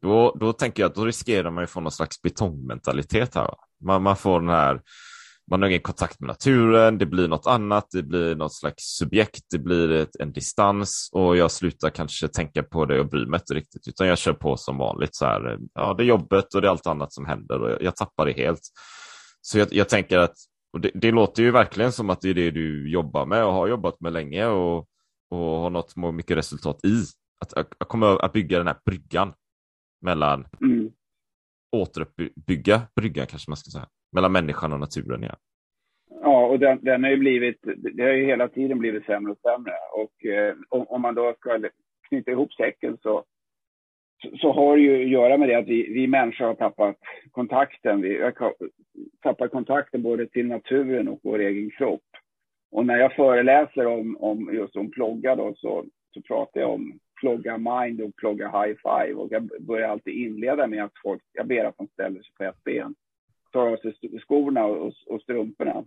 då, då tänker jag att då riskerar man ju få någon slags betongmentalitet här. Man, man får den här, man har ingen kontakt med naturen, det blir något annat, det blir något slags subjekt, det blir ett, en distans och jag slutar kanske tänka på det och bry mig inte riktigt, utan jag kör på som vanligt så här. Ja, det är jobbet och det är allt annat som händer och jag, jag tappar det helt. Så jag, jag tänker att, och det, det, låter ju verkligen som att det är det du jobbar med och har jobbat med länge och, och har nått mycket resultat i. Att, att, att komma att bygga den här bryggan mellan mm återuppbygga bryggan kanske man ska säga, mellan människan och naturen igen. Ja, och den, den har ju blivit, det har ju hela tiden blivit sämre och sämre. Och eh, om, om, man då ska knyta ihop säcken så så har det ju att göra med det att vi, vi människor har tappat kontakten. Vi har tappat kontakten både till naturen och vår egen kropp. Och när jag föreläser om, om just om plogga då, så, så pratar jag om plogga mind och plogga high five. Och jag börjar alltid inleda med att folk, jag ber att de ställer sig på ett ben. tar av sig skorna och, och strumporna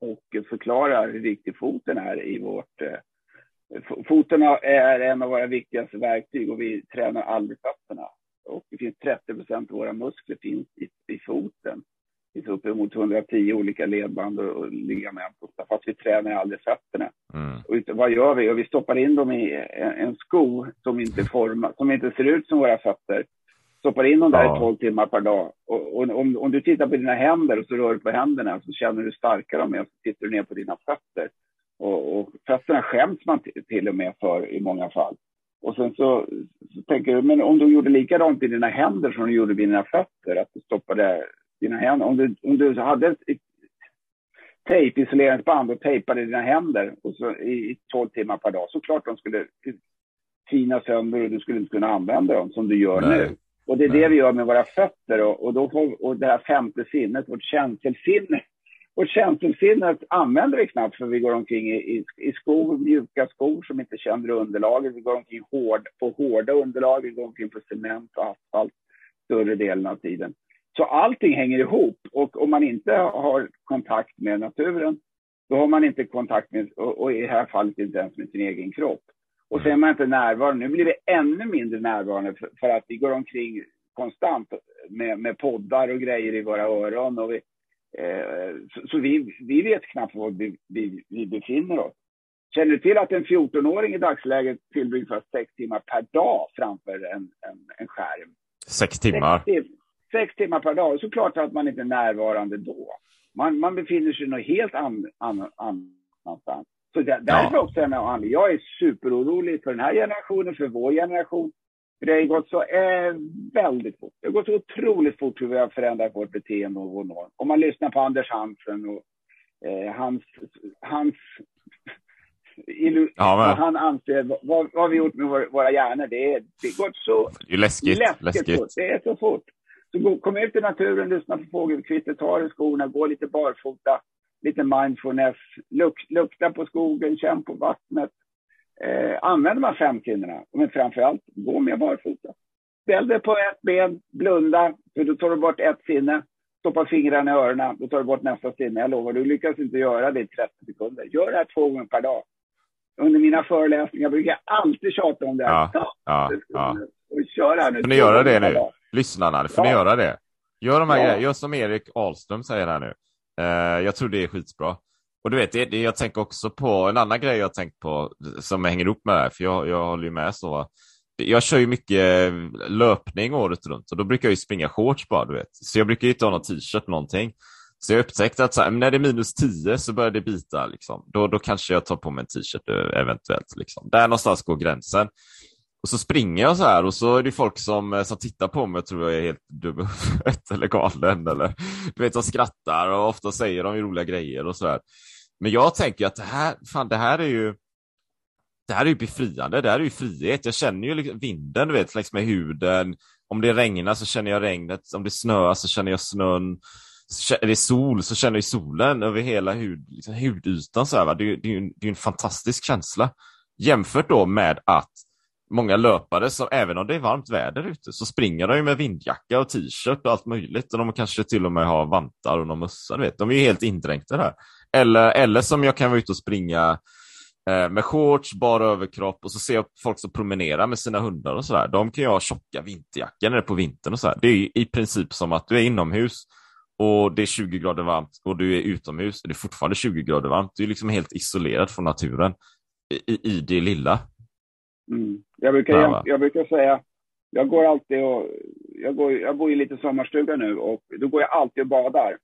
och förklarar hur viktig foten är i vårt... Eh, foten är en av våra viktigaste verktyg och vi tränar aldrig fötterna. Och det finns 30 procent av våra muskler finns i, i foten. Finns uppemot 110 olika ledband och ligament. Fast vi tränar aldrig fötterna. Mm. Och vad gör vi? Och vi stoppar in dem i en, en sko som inte, forma, som inte ser ut som våra fötter stoppar in dem där ja. i 12 timmar per dag. Och, och om, om, du tittar på dina händer och så rör du på händerna så känner du hur starka de är så tittar du ner på dina fötter. Och, och fötterna skäms man till och med för i många fall. Och sen så, så tänker du, men om du gjorde likadant i dina händer som du gjorde vid dina fötter, att du stoppade dina händer. Om du, om du hade ett, ett tejp, isoleringsband och tejpade dina händer och så, i, i 12 timmar per dag, så klart de skulle tina sönder och du skulle inte kunna använda dem som du gör Nej. nu. Och det är det vi gör med våra fötter och, och, då får, och det här femte sinnet, vårt känselsinne. Vårt känselsinne använder vi knappt för vi går omkring i, i, i skor, mjuka skor som inte känner underlaget. Vi går omkring hård, på hårda underlag, vi går omkring på cement och asfalt större delen av tiden. Så allting hänger ihop och om man inte har kontakt med naturen, då har man inte kontakt med, och, i det här fallet inte ens med sin egen kropp. Och så är man inte närvarande. Nu blir vi ännu mindre närvarande för, för att vi går omkring konstant med, med poddar och grejer i våra öron. Och vi, eh, så, så vi, vi vet knappt var vi, vi, vi befinner oss. Känner du till att en 14-åring i dagsläget tillbringar sex timmar per dag framför en, en, en skärm? Sex timmar? Sex, tim sex timmar per dag. Så klart att man inte är närvarande då. Man, man befinner sig något helt an, an, annanstans. Så där, därför ja. också jag, jag är superorolig för den här generationen, för vår generation. För det har gått så eh, väldigt fort. Det har gått så otroligt fort hur vi har förändrat vårt beteende och vår norm. Om man lyssnar på Anders Hansen och eh, hans, hans ja, han anser vad, vad vi gjort med vår, våra hjärnor. Det, är, det går så det är läskigt. läskigt, läskigt. Fort. Det är så fort. Så kom ut i naturen, lyssna på fågelkvitter, ta dig skorna, gå lite barfota lite mindfulness, luk, lukta på skogen, känn på vattnet. Eh, använder man fem sinnena, men framför allt gå med barfota. Ställ dig på ett ben, blunda, för då tar du bort ett sinne. Stoppa fingrarna i öronen, då tar du bort nästa sinne. Jag lovar, du lyckas inte göra det i 30 sekunder. Gör det här två gånger per dag. Under mina föreläsningar brukar jag alltid tjata om det här. Ja, ja, ja. Och kör här nu. Får ni göra det nu? Lyssnarna, får ja. ni göra det? Gör de här ja. grejerna. Gör som Erik Ahlström säger här nu. Uh, jag tror det är skitbra. Och du vet, det, det, jag tänker också på en annan grej jag tänkt på som hänger ihop med det här, för jag, jag håller ju med så. Jag kör ju mycket löpning året runt och då brukar jag ju springa shorts bara, du vet. Så jag brukar ju inte ha någon t-shirt någonting. Så jag upptäckte att så här, när det är minus 10 så börjar det bita. Liksom. Då, då kanske jag tar på mig en t-shirt eh, eventuellt. Liksom. Där någonstans går gränsen. Och så springer jag så här och så är det folk som, eh, som tittar på mig och tror jag är helt dum eller galen. Eller, du vet, som skrattar och ofta säger de roliga grejer och så här. Men jag tänker att det här, fan, det här är ju det här är ju befriande, det här är ju frihet. Jag känner ju liksom vinden, du vet, längs med huden. Om det regnar så känner jag regnet, om det snöar så känner jag snön. Är det sol så känner jag solen över hela hud, liksom, hudytan. Så här, va? Det, är, det, är ju, det är en fantastisk känsla. Jämfört då med att många löpare, som, även om det är varmt väder ute, så springer de ju med vindjacka och t-shirt och allt möjligt. Och de kanske till och med har vantar och någon mössa. Vet. De är ju helt indränkta där. Eller, eller som jag kan vara ute och springa eh, med shorts, bara överkropp och så ser jag folk som promenerar med sina hundar och sådär. De kan ju ha tjocka vinterjackor när det är på vintern och sådär. Det är i princip som att du är inomhus och det är 20 grader varmt och du är utomhus och det är fortfarande 20 grader varmt. Du är liksom helt isolerad från naturen i, i det lilla. Mm. Jag, brukar, jag, jag, brukar säga, jag går alltid och, jag, går, jag bor i lite sommarstuga nu och då går jag alltid och badar.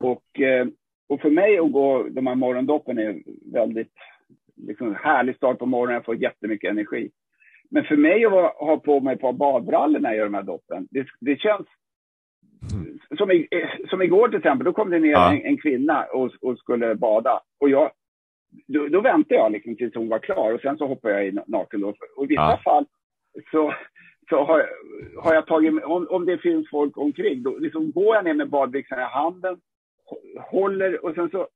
Och, eh, och för mig att gå de här morgondoppen är väldigt liksom, härlig start på morgonen, jag får jättemycket energi. Men för mig att ha på mig ett par badbrallor när jag gör de här doppen, det, det känns mm. som, i, som igår till exempel, då kom det ner ja. en, en, kvinna och, och, skulle bada. Och jag, då, då väntade jag liksom tills hon var klar och sen så hoppade jag i naken. Då. Och i vissa ja. fall så, så har, har jag tagit, om, om det finns folk omkring, då liksom går jag ner med badbyxorna i handen, håller och sen så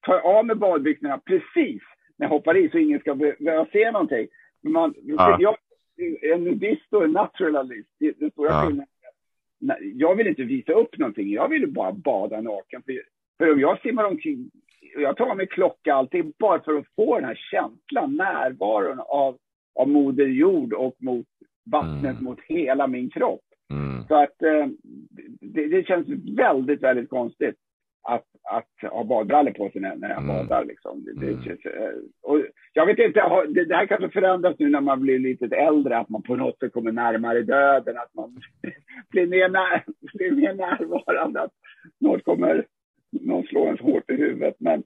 tar jag av mig badbyxorna precis när jag hoppar i så ingen ska behöva se någonting. Man, ja. Jag är en nudist och en naturalist, det, det stora ja. skillnaden. jag vill inte visa upp någonting. Jag vill bara bada naken. För, för om jag simmar omkring, jag tar med klocka allting bara för att få den här känslan, närvaron av, av Moder Jord och mot vattnet mm. mot hela min kropp. Mm. Så att eh, det, det, känns väldigt, väldigt konstigt att, att ha badbrallor på sig när, när jag mm. badar. Liksom. Det, det mm. känns, eh, och jag vet inte, det, det här kanske förändras nu när man blir lite äldre, att man på något sätt kommer närmare döden, att man blir, mer när, blir mer närvarande, att något kommer, någon slår ens hårt i huvudet. Men,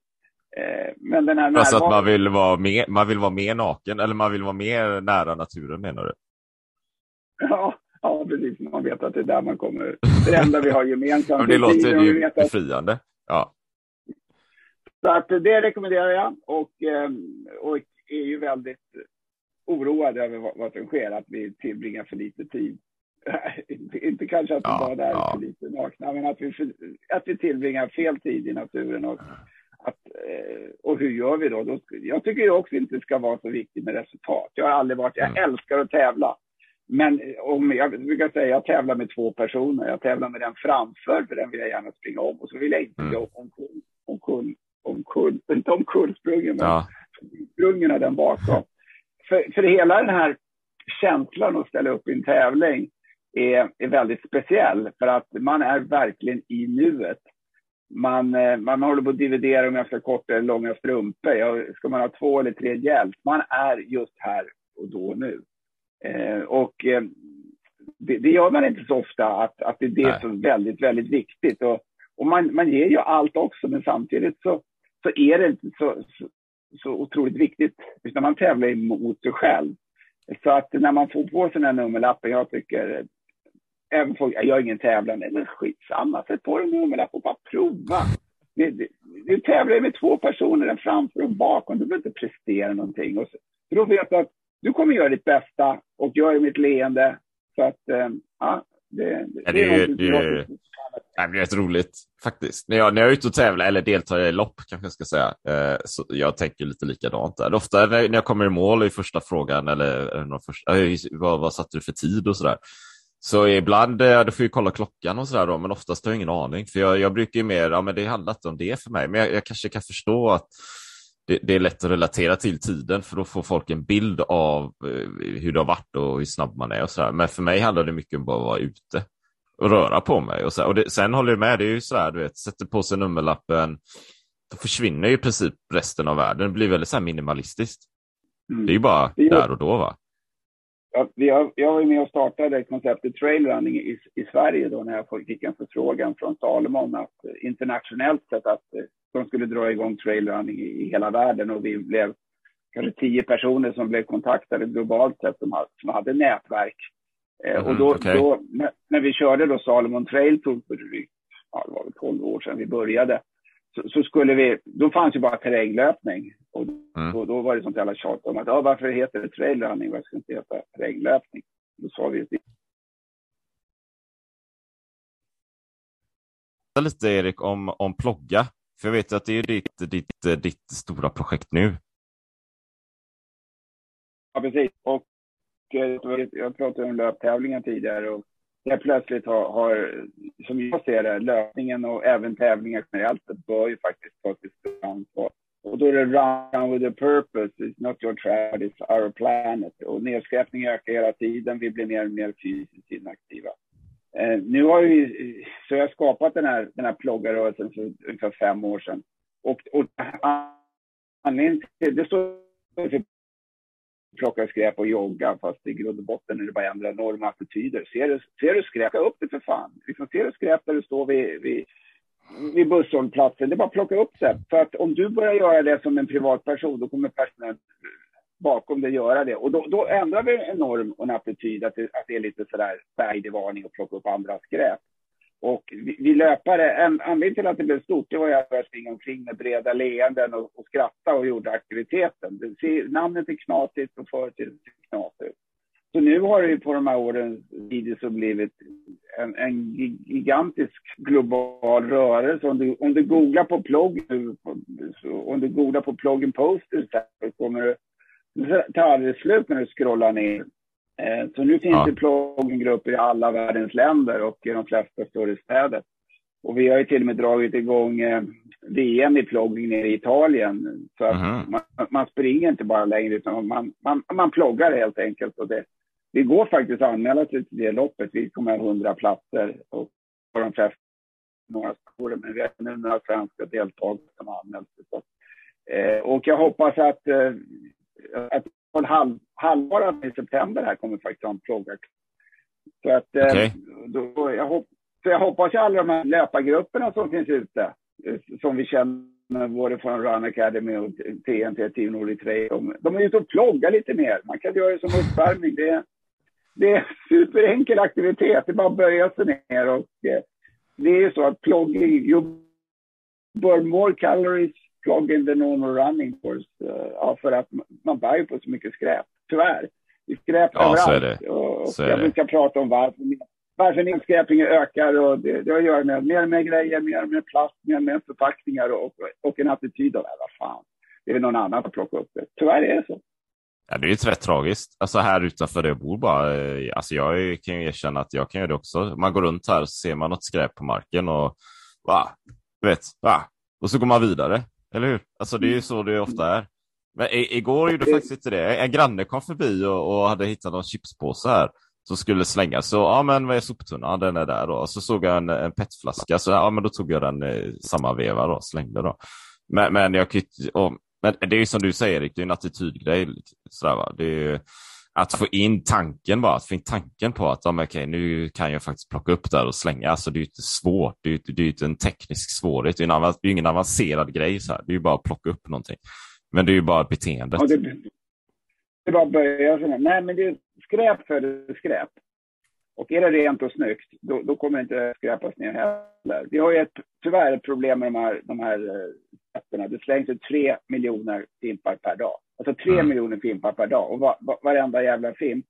eh, men den här Alltså att man vill, vara mer, man vill vara mer naken, eller man vill vara mer nära naturen menar du? Ja, Ja, precis. Man vet att det är där man kommer. Det enda vi har gemensamt. Men det låter ju att... befriande. Ja. Så att det rekommenderar jag och, ehm, och är ju väldigt oroad över vad, som sker, att vi tillbringar för lite tid. Inte kanske att vi ja, bara är ja. för lite nakna, men att vi, att vi tillbringar fel tid i naturen. Och, att, eh, och hur gör vi då? Jag tycker också inte det ska vara så viktigt med resultat. Jag har aldrig varit, jag mm. älskar att tävla. Men om jag brukar säga jag tävlar med två personer. Jag tävlar med den framför, för den vill jag gärna springa om. Och så vill jag inte mm. gå omkull, omkull, omkull, inte omkullsprungen, men ja. sprungen den bakom. För, för hela den här känslan att ställa upp i en tävling är, är väldigt speciell. För att man är verkligen i nuet. Man, eh, man håller på att dividera om jag ska korta eller långa strumpor. Ska man ha två eller tre hjälp? Man är just här och då nu. Eh, och eh, det, det, gör man inte så ofta, att, att det är det som är väldigt, väldigt viktigt. Och, och man, man ger ju allt också, men samtidigt så, så är det inte så, så, så otroligt viktigt, utan man tävlar emot sig själv. Så att när man får på sig den här nummerlappen, jag tycker, även folk, jag är ingen tävlande, men skitsamma, sätt på dig en nummerlapp och bara prova. Du, du tävlar med två personer, en framför och bakom, du behöver inte prestera någonting. Och så, för då vet du att du kommer göra ditt bästa och jag är mitt leende. Så att, eh, ja, det, det, det, är, det, är, det är rätt roligt faktiskt. När jag, när jag är ute och tävlar eller deltar i lopp kanske jag ska säga, eh, så jag tänker lite likadant där. Ofta när, jag kommer i mål i första frågan eller, eller första, vad, vad satte du för tid och sådär. Så ibland, eh, då får jag kolla klockan och sådär då, men oftast har jag ingen aning. För jag, jag brukar ju mer, ja men det handlar inte om det för mig, men jag, jag kanske kan förstå att det, det, är lätt att relatera till tiden för då får folk en bild av eh, hur det har varit och hur snabb man är och så här. Men för mig handlar det mycket om bara att vara ute och röra på mig. Och, så och det, sen håller jag med, det är ju så här, du vet, sätter på sig nummerlappen, då försvinner ju i princip resten av världen. Det blir väldigt så minimalistiskt. Mm. Det är ju bara där och då va? Ja, vi har, jag var med och startade konceptet trailrunning i, i Sverige då när jag fick en förfrågan från Salomon att internationellt sett att de skulle dra igång trailrunning i hela världen och vi blev kanske tio personer som blev kontaktade globalt sett som, som hade nätverk. Mm, och då, okay. då när, när, vi körde då Salomon Trail Tour för drygt, ja, det var väl 12 år sedan vi började, så, så, skulle vi, då fanns ju bara terränglöpning. Och mm. då, då, var det sånt jävla tjat om att, ja, varför heter det trailrunning? Varför ska det inte heta terränglöpning? Då sa vi lite Erik om, om plogga. För jag vet att det är ditt, ditt, ditt stora projekt nu. Ja, precis. Och eh, jag pratade om löptävlingen tidigare och helt plötsligt har, har, som jag ser det, löpningen och även tävlingar generellt bör ju faktiskt ta sitt ansvar. Och då är det run with a purpose, it's not your trad, it's our planet. Och nedskräpning ökar hela tiden, vi blir mer och mer fysiskt inaktiva. Eh, nu har vi, så jag skapat den här, den här ploggarrörelsen för ungefär fem år sedan. Och, och anledningen till det står för plocka skräp och jogga, fast i grund och botten är det bara ändra normer och attityder. Ser du, ser du skräp, upp det för fan. Liksom, ser du skräp där du står vid, vid, vid busshållplatsen, det är bara att plocka upp det. För att om du börjar göra det som en privatperson, då kommer personen bakom det göra det. Och då, då ändrar vi en norm och en attityd att det, att det är lite sådär varning och plocka upp andra skräp. Och vi, vi löpare, en anledning till att det blev stort, det var ju att jag springa omkring med breda leenden och, och skratta och gjorde aktiviteten. Det, se, namnet är knasigt och företeelsen är knasigt. Så nu har det ju på de här åren så blivit en, en, gigantisk global rörelse. Om du, om du googlar på plogg om du googlar på ploggen posters så kommer du tar aldrig slut när du scrollar ner så nu finns ja. det ploggengrupper i alla världens länder och i de flesta större städer. Och vi har ju till och med dragit igång eh, VM i ploggning nere i Italien. Så att mm. man, man, springer inte bara längre utan man, man, man ploggar helt enkelt. Och det, det går faktiskt att anmäla sig till det loppet. Vi kommer ha 100 platser och på de flesta några skolor, men vi har nu några svenska deltagare som har anmält sig. Så, eh, och jag hoppas att, eh, att halv, halvåret i september här kommer faktiskt ha en plogga. Så att eh, okay. då, jag, hopp, så jag hoppas att alla de här löpargrupperna som finns ute, eh, som vi känner både från Run Academy och TNT, Team Nordic Trail, de, de är ute och ploggar lite mer. Man kan göra det som uppvärmning. Det, det är superenkel aktivitet. Det är bara att böja sig ner och eh, det är så att plogging, you burn more calories plogging than normal running course. Uh, ja, för att man bär ju på så mycket skräp, tyvärr. Det är skräp ja, överallt. Så är det. Och, så jag brukar prata om varför, varför nedskräpningen ökar och det, det har att göra med mer och mer grejer, mer och mer plast, mer och mer förpackningar och, och en attityd av, vad fan, det är någon annan att plocka upp det. Tyvärr är det så. Ja, det är ju rätt tragiskt. Alltså här utanför där jag bor bara. Eh, alltså jag kan ju erkänna att jag kan göra det också. Man går runt här och ser man något skräp på marken och va, vet, va, och så går man vidare. Eller hur? Alltså det är ju så det ofta är. Men igår gjorde faktiskt inte det. En granne kom förbi och, och hade hittat någon chipspåse här som skulle slängas. Så ja, men vad är soptunnan? Den är där då. Och så såg jag en, en petflaska, så ja, men då tog jag den i samma veva då, slängde då. Men, men jag och, men det är ju som du säger, Erik, det är en attitydgrej. Sådär, va? Det är att få in tanken bara, att få in tanken på att ja, okay, nu kan jag faktiskt plocka upp där och slänga. Alltså, det är ju inte svårt, det är ju inte en teknisk svårighet, det är, ju ingen avancerad grej. Så här. Det är ju bara att plocka upp någonting. Men det är ju bara beteendet. Ja, det, det är bara att börja. Nej, men det är skräp för skräp. Och är det rent och snyggt, då, då kommer det inte skräpas ner heller. Vi har ju ett, tyvärr ett problem med de här, de här sätterna. Det slängs ut tre miljoner fimpar per dag. Alltså tre mm. miljoner fimpar per dag. Och va, va, varenda jävla fimp,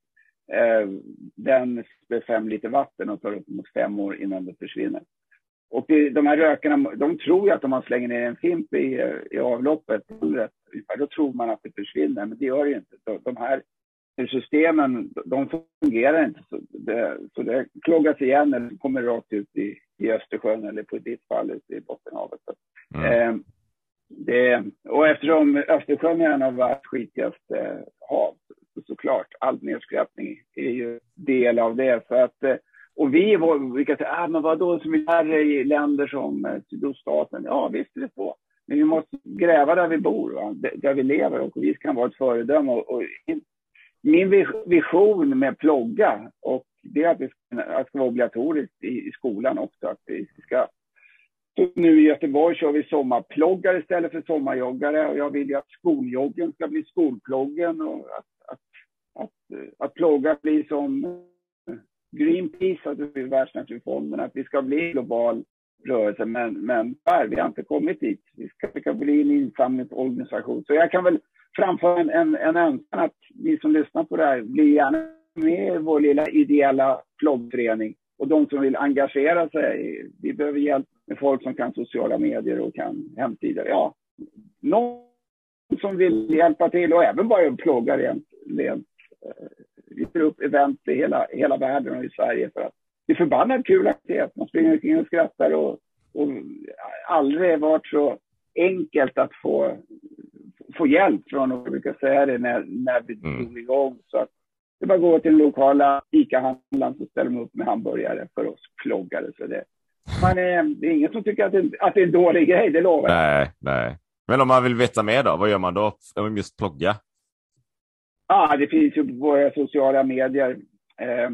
eh, den spär fem liter vatten och tar upp mot fem år innan det försvinner. Och det, de här rökarna, de tror ju att om man slänger ner en fimp i, i avloppet, då tror man att det försvinner, men det gör det ju inte. De, de här systemen, de fungerar inte. Så det, så det kloggas igen eller kommer rakt ut i, i Östersjön eller på ditt fall ute i Bottenhavet. Mm. Eh, det, och eftersom Östersjön är en av världens skitigaste hav, så såklart, all nedskräpning är ju del av det. För att, eh, och vi brukar säga, ah, men vadå, som är i länder som eh, Sydostasien? Ja, visst är det så. Men vi måste gräva där vi bor, va? där vi lever och vi kan vara ett föredöme. Och, och min vision med plogga, och det är att det ska, vara obligatoriskt i, i skolan också, att vi ska nu i Göteborg kör vi sommarploggar istället för sommarjoggare och jag vill ju att skoljoggen ska bli skolploggen och att, att, att, att plogga blir som Greenpeace, att det blir Världsnaturfonden, att vi ska bli global rörelse. Men, men vi har inte kommit dit. Vi ska, vi ska bli en insamlingsorganisation. Så jag kan väl framföra en, en, en önskan att ni som lyssnar på det här blir gärna med i vår lilla ideella ploggförening. Och de som vill engagera sig, vi behöver hjälp med folk som kan sociala medier och kan hemsidor. Ja, någon som vill hjälpa till och även bara plåga rent, rent eh, vi tar upp event i hela, hela världen och i Sverige för att det är förbannat kul aktivitet. Man springer omkring och skrattar och, och aldrig varit så enkelt att få, få hjälp från, och jag brukar säga det när, när vi mm. drog igång. Så att det bara att gå till den lokala ICA-handlaren så ställer de upp med hamburgare för oss floggare. Så det, man är, det är ingen som tycker att det, att det är en dålig grej, det lovar jag. Nej, nej. Men om man vill veta mer då, vad gör man då? Om just plogga? Ja, ah, det finns ju på våra sociala medier. Eh,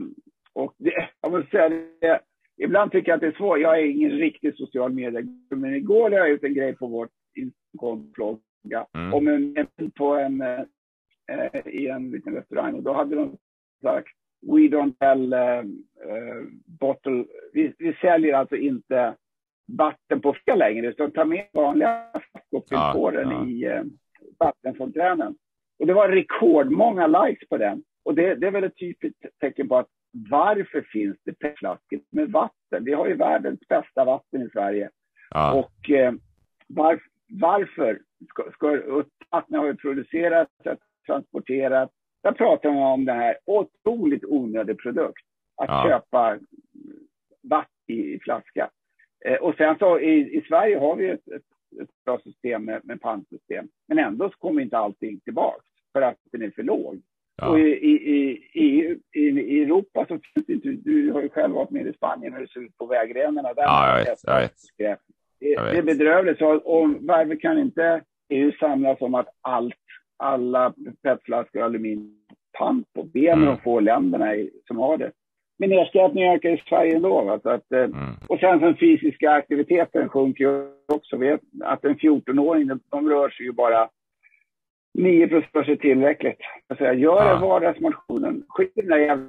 och det, jag måste säga det, ibland tycker jag att det är svårt. Jag är ingen riktig social media men igår lade jag ut en grej på vårt Instagram-plogga mm. om en, på en, eh, i en liten restaurang och då hade de sagt We don't sell uh, uh, bottle. Vi, vi, säljer alltså inte vatten på fel längre, utan tar med vanliga flaskor ja, ja. i uh, vattenfontänen. Och det var rekordmånga likes på den. Och det, det är väl ett typiskt tecken på att varför finns det petflaskor med vatten? Vi har ju världens bästa vatten i Sverige. Ja. Och eh, var, varför ska, ska vattnet har ju producerats, transporterats Där pratar man om den här otroligt onödig produkt. Att ja. köpa vatten i, i flaska. Eh, och sen så i, i Sverige har vi ett, ett, ett bra system med, med pantsystem. Men ändå så kommer inte allting tillbaka för att den är för låg. Ja. Och i, i, i, i, Europa så finns det inte, du har ju själv varit med i Spanien hur det ser ut på vägrenarna. Där ja, jag vet. Jag vet. Det, det är bedrövligt. Så, och varför kan inte EU samlas om att allt, alla petflaskor och aluminium pant på benen mm. de få länderna i, som har det. Men nedskräpningen ökar i Sverige ändå. Så att, eh, mm. Och sen den fysiska aktiviteten sjunker ju också. Vet att en 14-åring, de rör sig ju bara 9 procent är tillräckligt. Alltså, gör ja. vardagsmotionen. Skit i den där jävla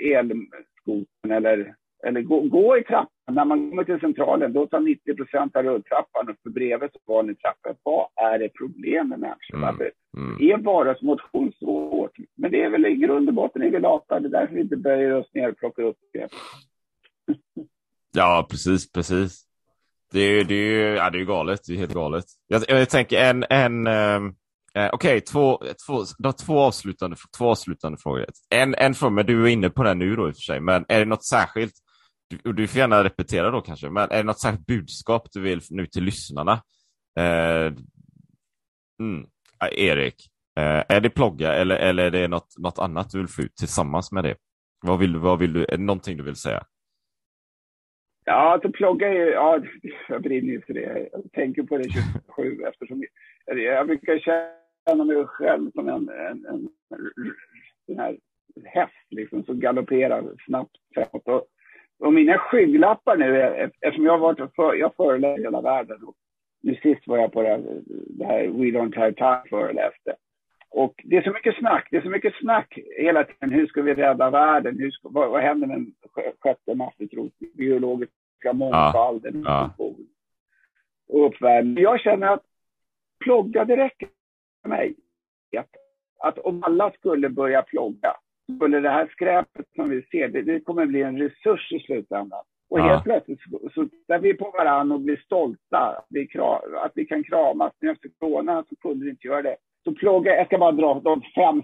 elskoten eller, eller gå, gå, i trappan. När man kommer till centralen, då tar 90 procent av rulltrappan och för bredvid så vanlig trappa. Vad är det problem med människor? Mm. Mm. är vardagsmotion så hårt? Men det är väl i grund och botten är vi lata. Det är därför vi inte böjer oss ner och plockar upp det. ja, precis, precis. Det är, det är, ja, det är galet. Det är helt galet. Jag, jag tänker en, en um Eh, Okej, okay, två, två, har två avslutande, två avslutande frågor. En, en fråga, men du är inne på den nu då i och för sig, men är det något särskilt, du, du får gärna repetera då kanske, men är det något särskilt budskap du vill nu till lyssnarna? Eh, mm, Erik, eh, är det plogga eller, eller är det något, något annat du vill få ut tillsammans med det? Vad vill, vad vill du, är det någonting du vill säga? Ja, alltså plogga är ja, jag brinner ju för det. Jag tänker på det 27 eftersom jag, jag brukar känna mig själv som en, en, en, en här häst liksom, som galopperar snabbt framåt. Och, och mina skygglappar nu, eftersom jag har varit för, jag föreläser hela världen. Och nu sist var jag på det här, det här We Don't Have Time föreläste. Och det är så mycket snack, det är så mycket snack hela tiden. Hur ska vi rädda världen? Hur ska, vad, vad händer med den sjätte massutrotningen, biologiska mångfalden, ja. ja. och uppvärmning? Jag känner att plogga, det räcker mig att om alla skulle börja plogga, skulle det här skräpet som vi ser, det, det kommer bli en resurs i slutändan. Och ja. helt plötsligt så, så tittar vi på varandra och blir stolta, att vi, att vi kan kramas. Men efter corona så kunde vi inte göra det. Så plogga, jag ska bara dra de fem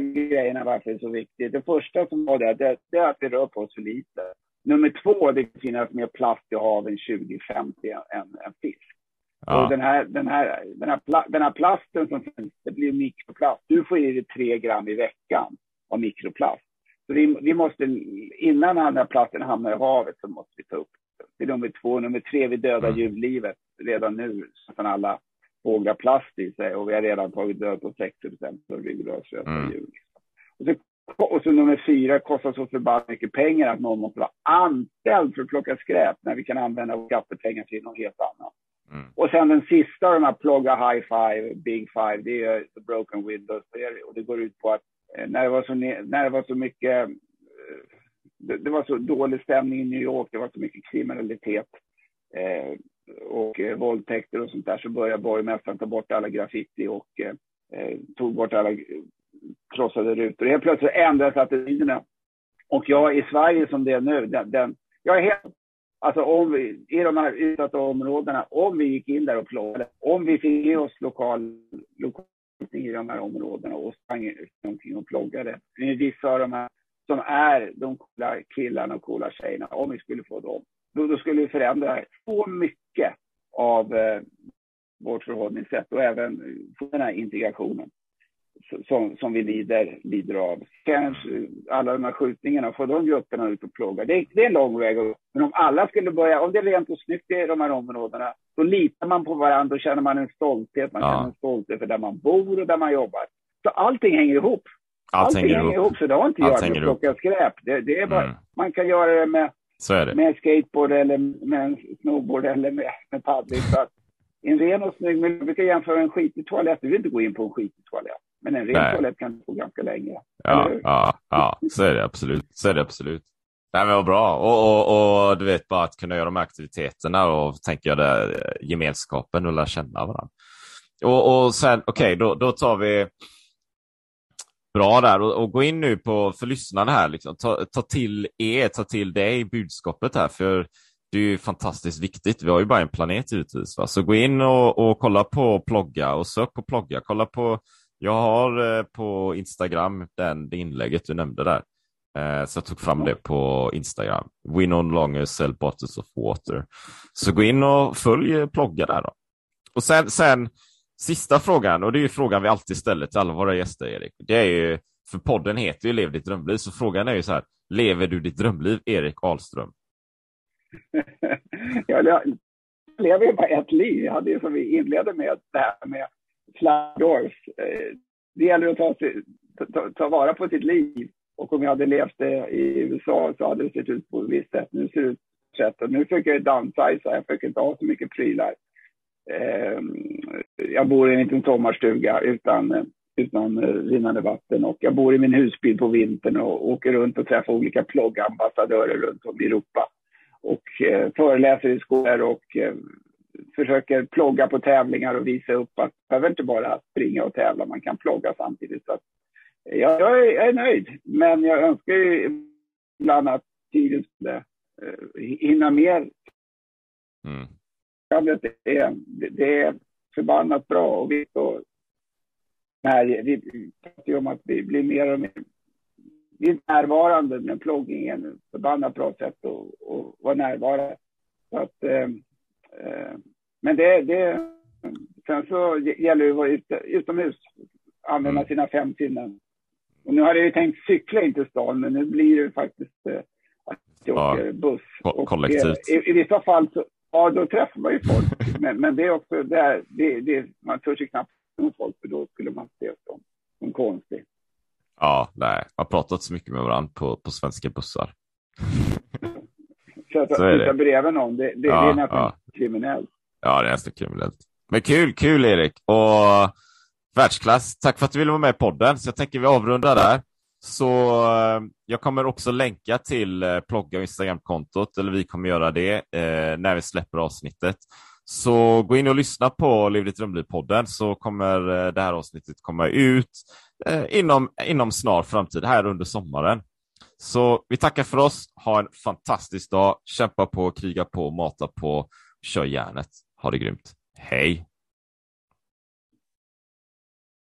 grejerna varför det är så viktigt. Det första som var det, det, det är att vi rör på oss för lite. Nummer två, det finns mer plast i haven 2050 än, än fisk. Ja. Och den här, den, här, den, här pla, den här plasten som finns, det blir mikroplast. Du får i dig tre gram i veckan av mikroplast. Så vi, vi måste, innan den här plasten hamnar i havet så måste vi ta upp det. är nummer två. Nummer tre, vi dödar mm. djurlivet redan nu. Så att alla fåglar plast i sig och vi har redan tagit död på 60 procent av ryggraslösa mm. djur. Och så, och så nummer fyra, kostar så förbannat mycket pengar att någon måste vara anställd för att plocka skräp när vi kan använda skattepengar till något helt annat. Mm. Och sen den sista, de här plugga high five, big five, det är the broken windows. Och det går ut på att Eh, när det var så, när det var så mycket, eh, det, det var så dålig stämning i New York, det var så mycket kriminalitet eh, och eh, våldtäkter och sånt där, så började borgmästaren ta bort alla graffiti och eh, eh, tog bort alla krossade rutor. Helt plötsligt ändrades attityderna. Och jag i Sverige som det är nu, den, den jag är helt Alltså om vi, i de här utsatta områdena, om vi gick in där och plågade om vi fick ge oss lokal, lokal i de här områdena och sprang omkring och ploggade. Vissa av de här som är de coola killarna och coola tjejerna, om vi skulle få dem, då, då skulle vi förändra så mycket av eh, vårt förhållningssätt och även få den här integrationen som, som vi lider, lider av. Kanske eh, alla de här skjutningarna, få de grupperna ut och plåga. Det, det, är en lång väg. Men om alla skulle börja, om det är rent och snyggt i de här områdena, då litar man på varandra och känner man en stolthet. Man ja. känner en stolthet för där man bor och där man jobbar. Så allting hänger ihop. Allting, allting hänger ihop. Så det har inte jag med att plocka skräp. Det, det är bara, mm. Man kan göra det med, det. med skateboard eller med en snowboard eller med, med paddling. Så att en ren och snygg miljö, vi brukar jämföra en skitig toalett. Vi vill inte gå in på en skitig toalett. Men en ren Nej. toalett kan få ganska länge. Ja, ja, ja, så är det absolut. Så är det absolut. Nej, men vad bra. Och, och, och, du vet, bara att kunna göra de här aktiviteterna och tänker jag det, gemenskapen och lära känna varandra. Och, och sen, okej, okay, då, då tar vi bra där och, och, gå in nu på, för lyssnarna här, liksom, ta, ta till er, ta till dig budskapet här, för det är ju fantastiskt viktigt. Vi har ju bara en planet givetvis. Va? Så gå in och, och kolla på Plogga och sök på Plogga. Kolla på Jag har eh, på Instagram den, det inlägget du nämnde där. Eh, så jag tog fram det på Instagram. We no longer sell bottles of water. Så gå in och följ eh, Plogga där då. Och sen, sen sista frågan, och det är ju frågan vi alltid ställer till alla våra gäster, Erik. Det är ju, för podden heter ju Lev ditt drömliv, så frågan är ju så här, lever du ditt drömliv, Erik Ahlström? jag lever ju bara ett liv. Jag hade ju som vi inledde med, det här med Flandors. Eh, det gäller att ta, ta, ta, vara på sitt liv. Och om jag hade levt det i USA så hade det sett ut på ett visst sätt. Nu ser det ut på ett sätt. Och nu försöker jag downsiza. Jag försöker inte ha så mycket prylar. Ehm, jag bor i en liten sommarstuga utan, utan eh, rinnande vatten och jag bor i min husbil på vintern och åker runt och träffar olika ploggambassadörer runt om i Europa och eh, föreläser i skolor och eh, försöker plogga på tävlingar och visa upp att man behöver inte bara springa och tävla, man kan plogga samtidigt. Så att, jag, jag, är, jag, är, nöjd, men jag önskar ju ibland att tiden skulle eh, hinna mer. Mm. Det, är, det är förbannat bra och vi, pratar ju om att vi blir mer och mer vi är närvarande med pluggingen. Ett förbannat bra sätt att, att vara närvarande. Så att, eh, eh, men det, det, sen så gäller det att vara utomhus, använda mm. sina fem sinnen. Och nu hade jag ju tänkt cykla in till stan, men nu blir det faktiskt eh, att jag ja, åker buss. Ko kollektivt. Och, eh, i, i, vissa fall så, ja, då träffar man ju folk. men, men det är också, det, det, det, man törs ju knappt med folk, för då skulle man se som, som konstig. Ja, nej, har pratat så mycket med varandra på, på svenska bussar. Så att sitta bredvid någon, det, det, ja, det är nästan ja. kriminellt. Ja, det är nästan kriminellt. Men kul, kul Erik. Och världsklass. Tack för att du ville vara med i podden. Så jag tänker vi avrundar där. Så eh, jag kommer också länka till eh, Plogga och Instagramkontot, eller vi kommer göra det eh, när vi släpper avsnittet. Så gå in och lyssna på Lev ditt drömliv-podden så kommer eh, det här avsnittet komma ut eh, inom, inom snar framtid, här under sommaren. Så vi tackar för oss. Ha en fantastisk dag. Kämpa på, kriga på, mata på, kör järnet. Ha det grymt. Hej!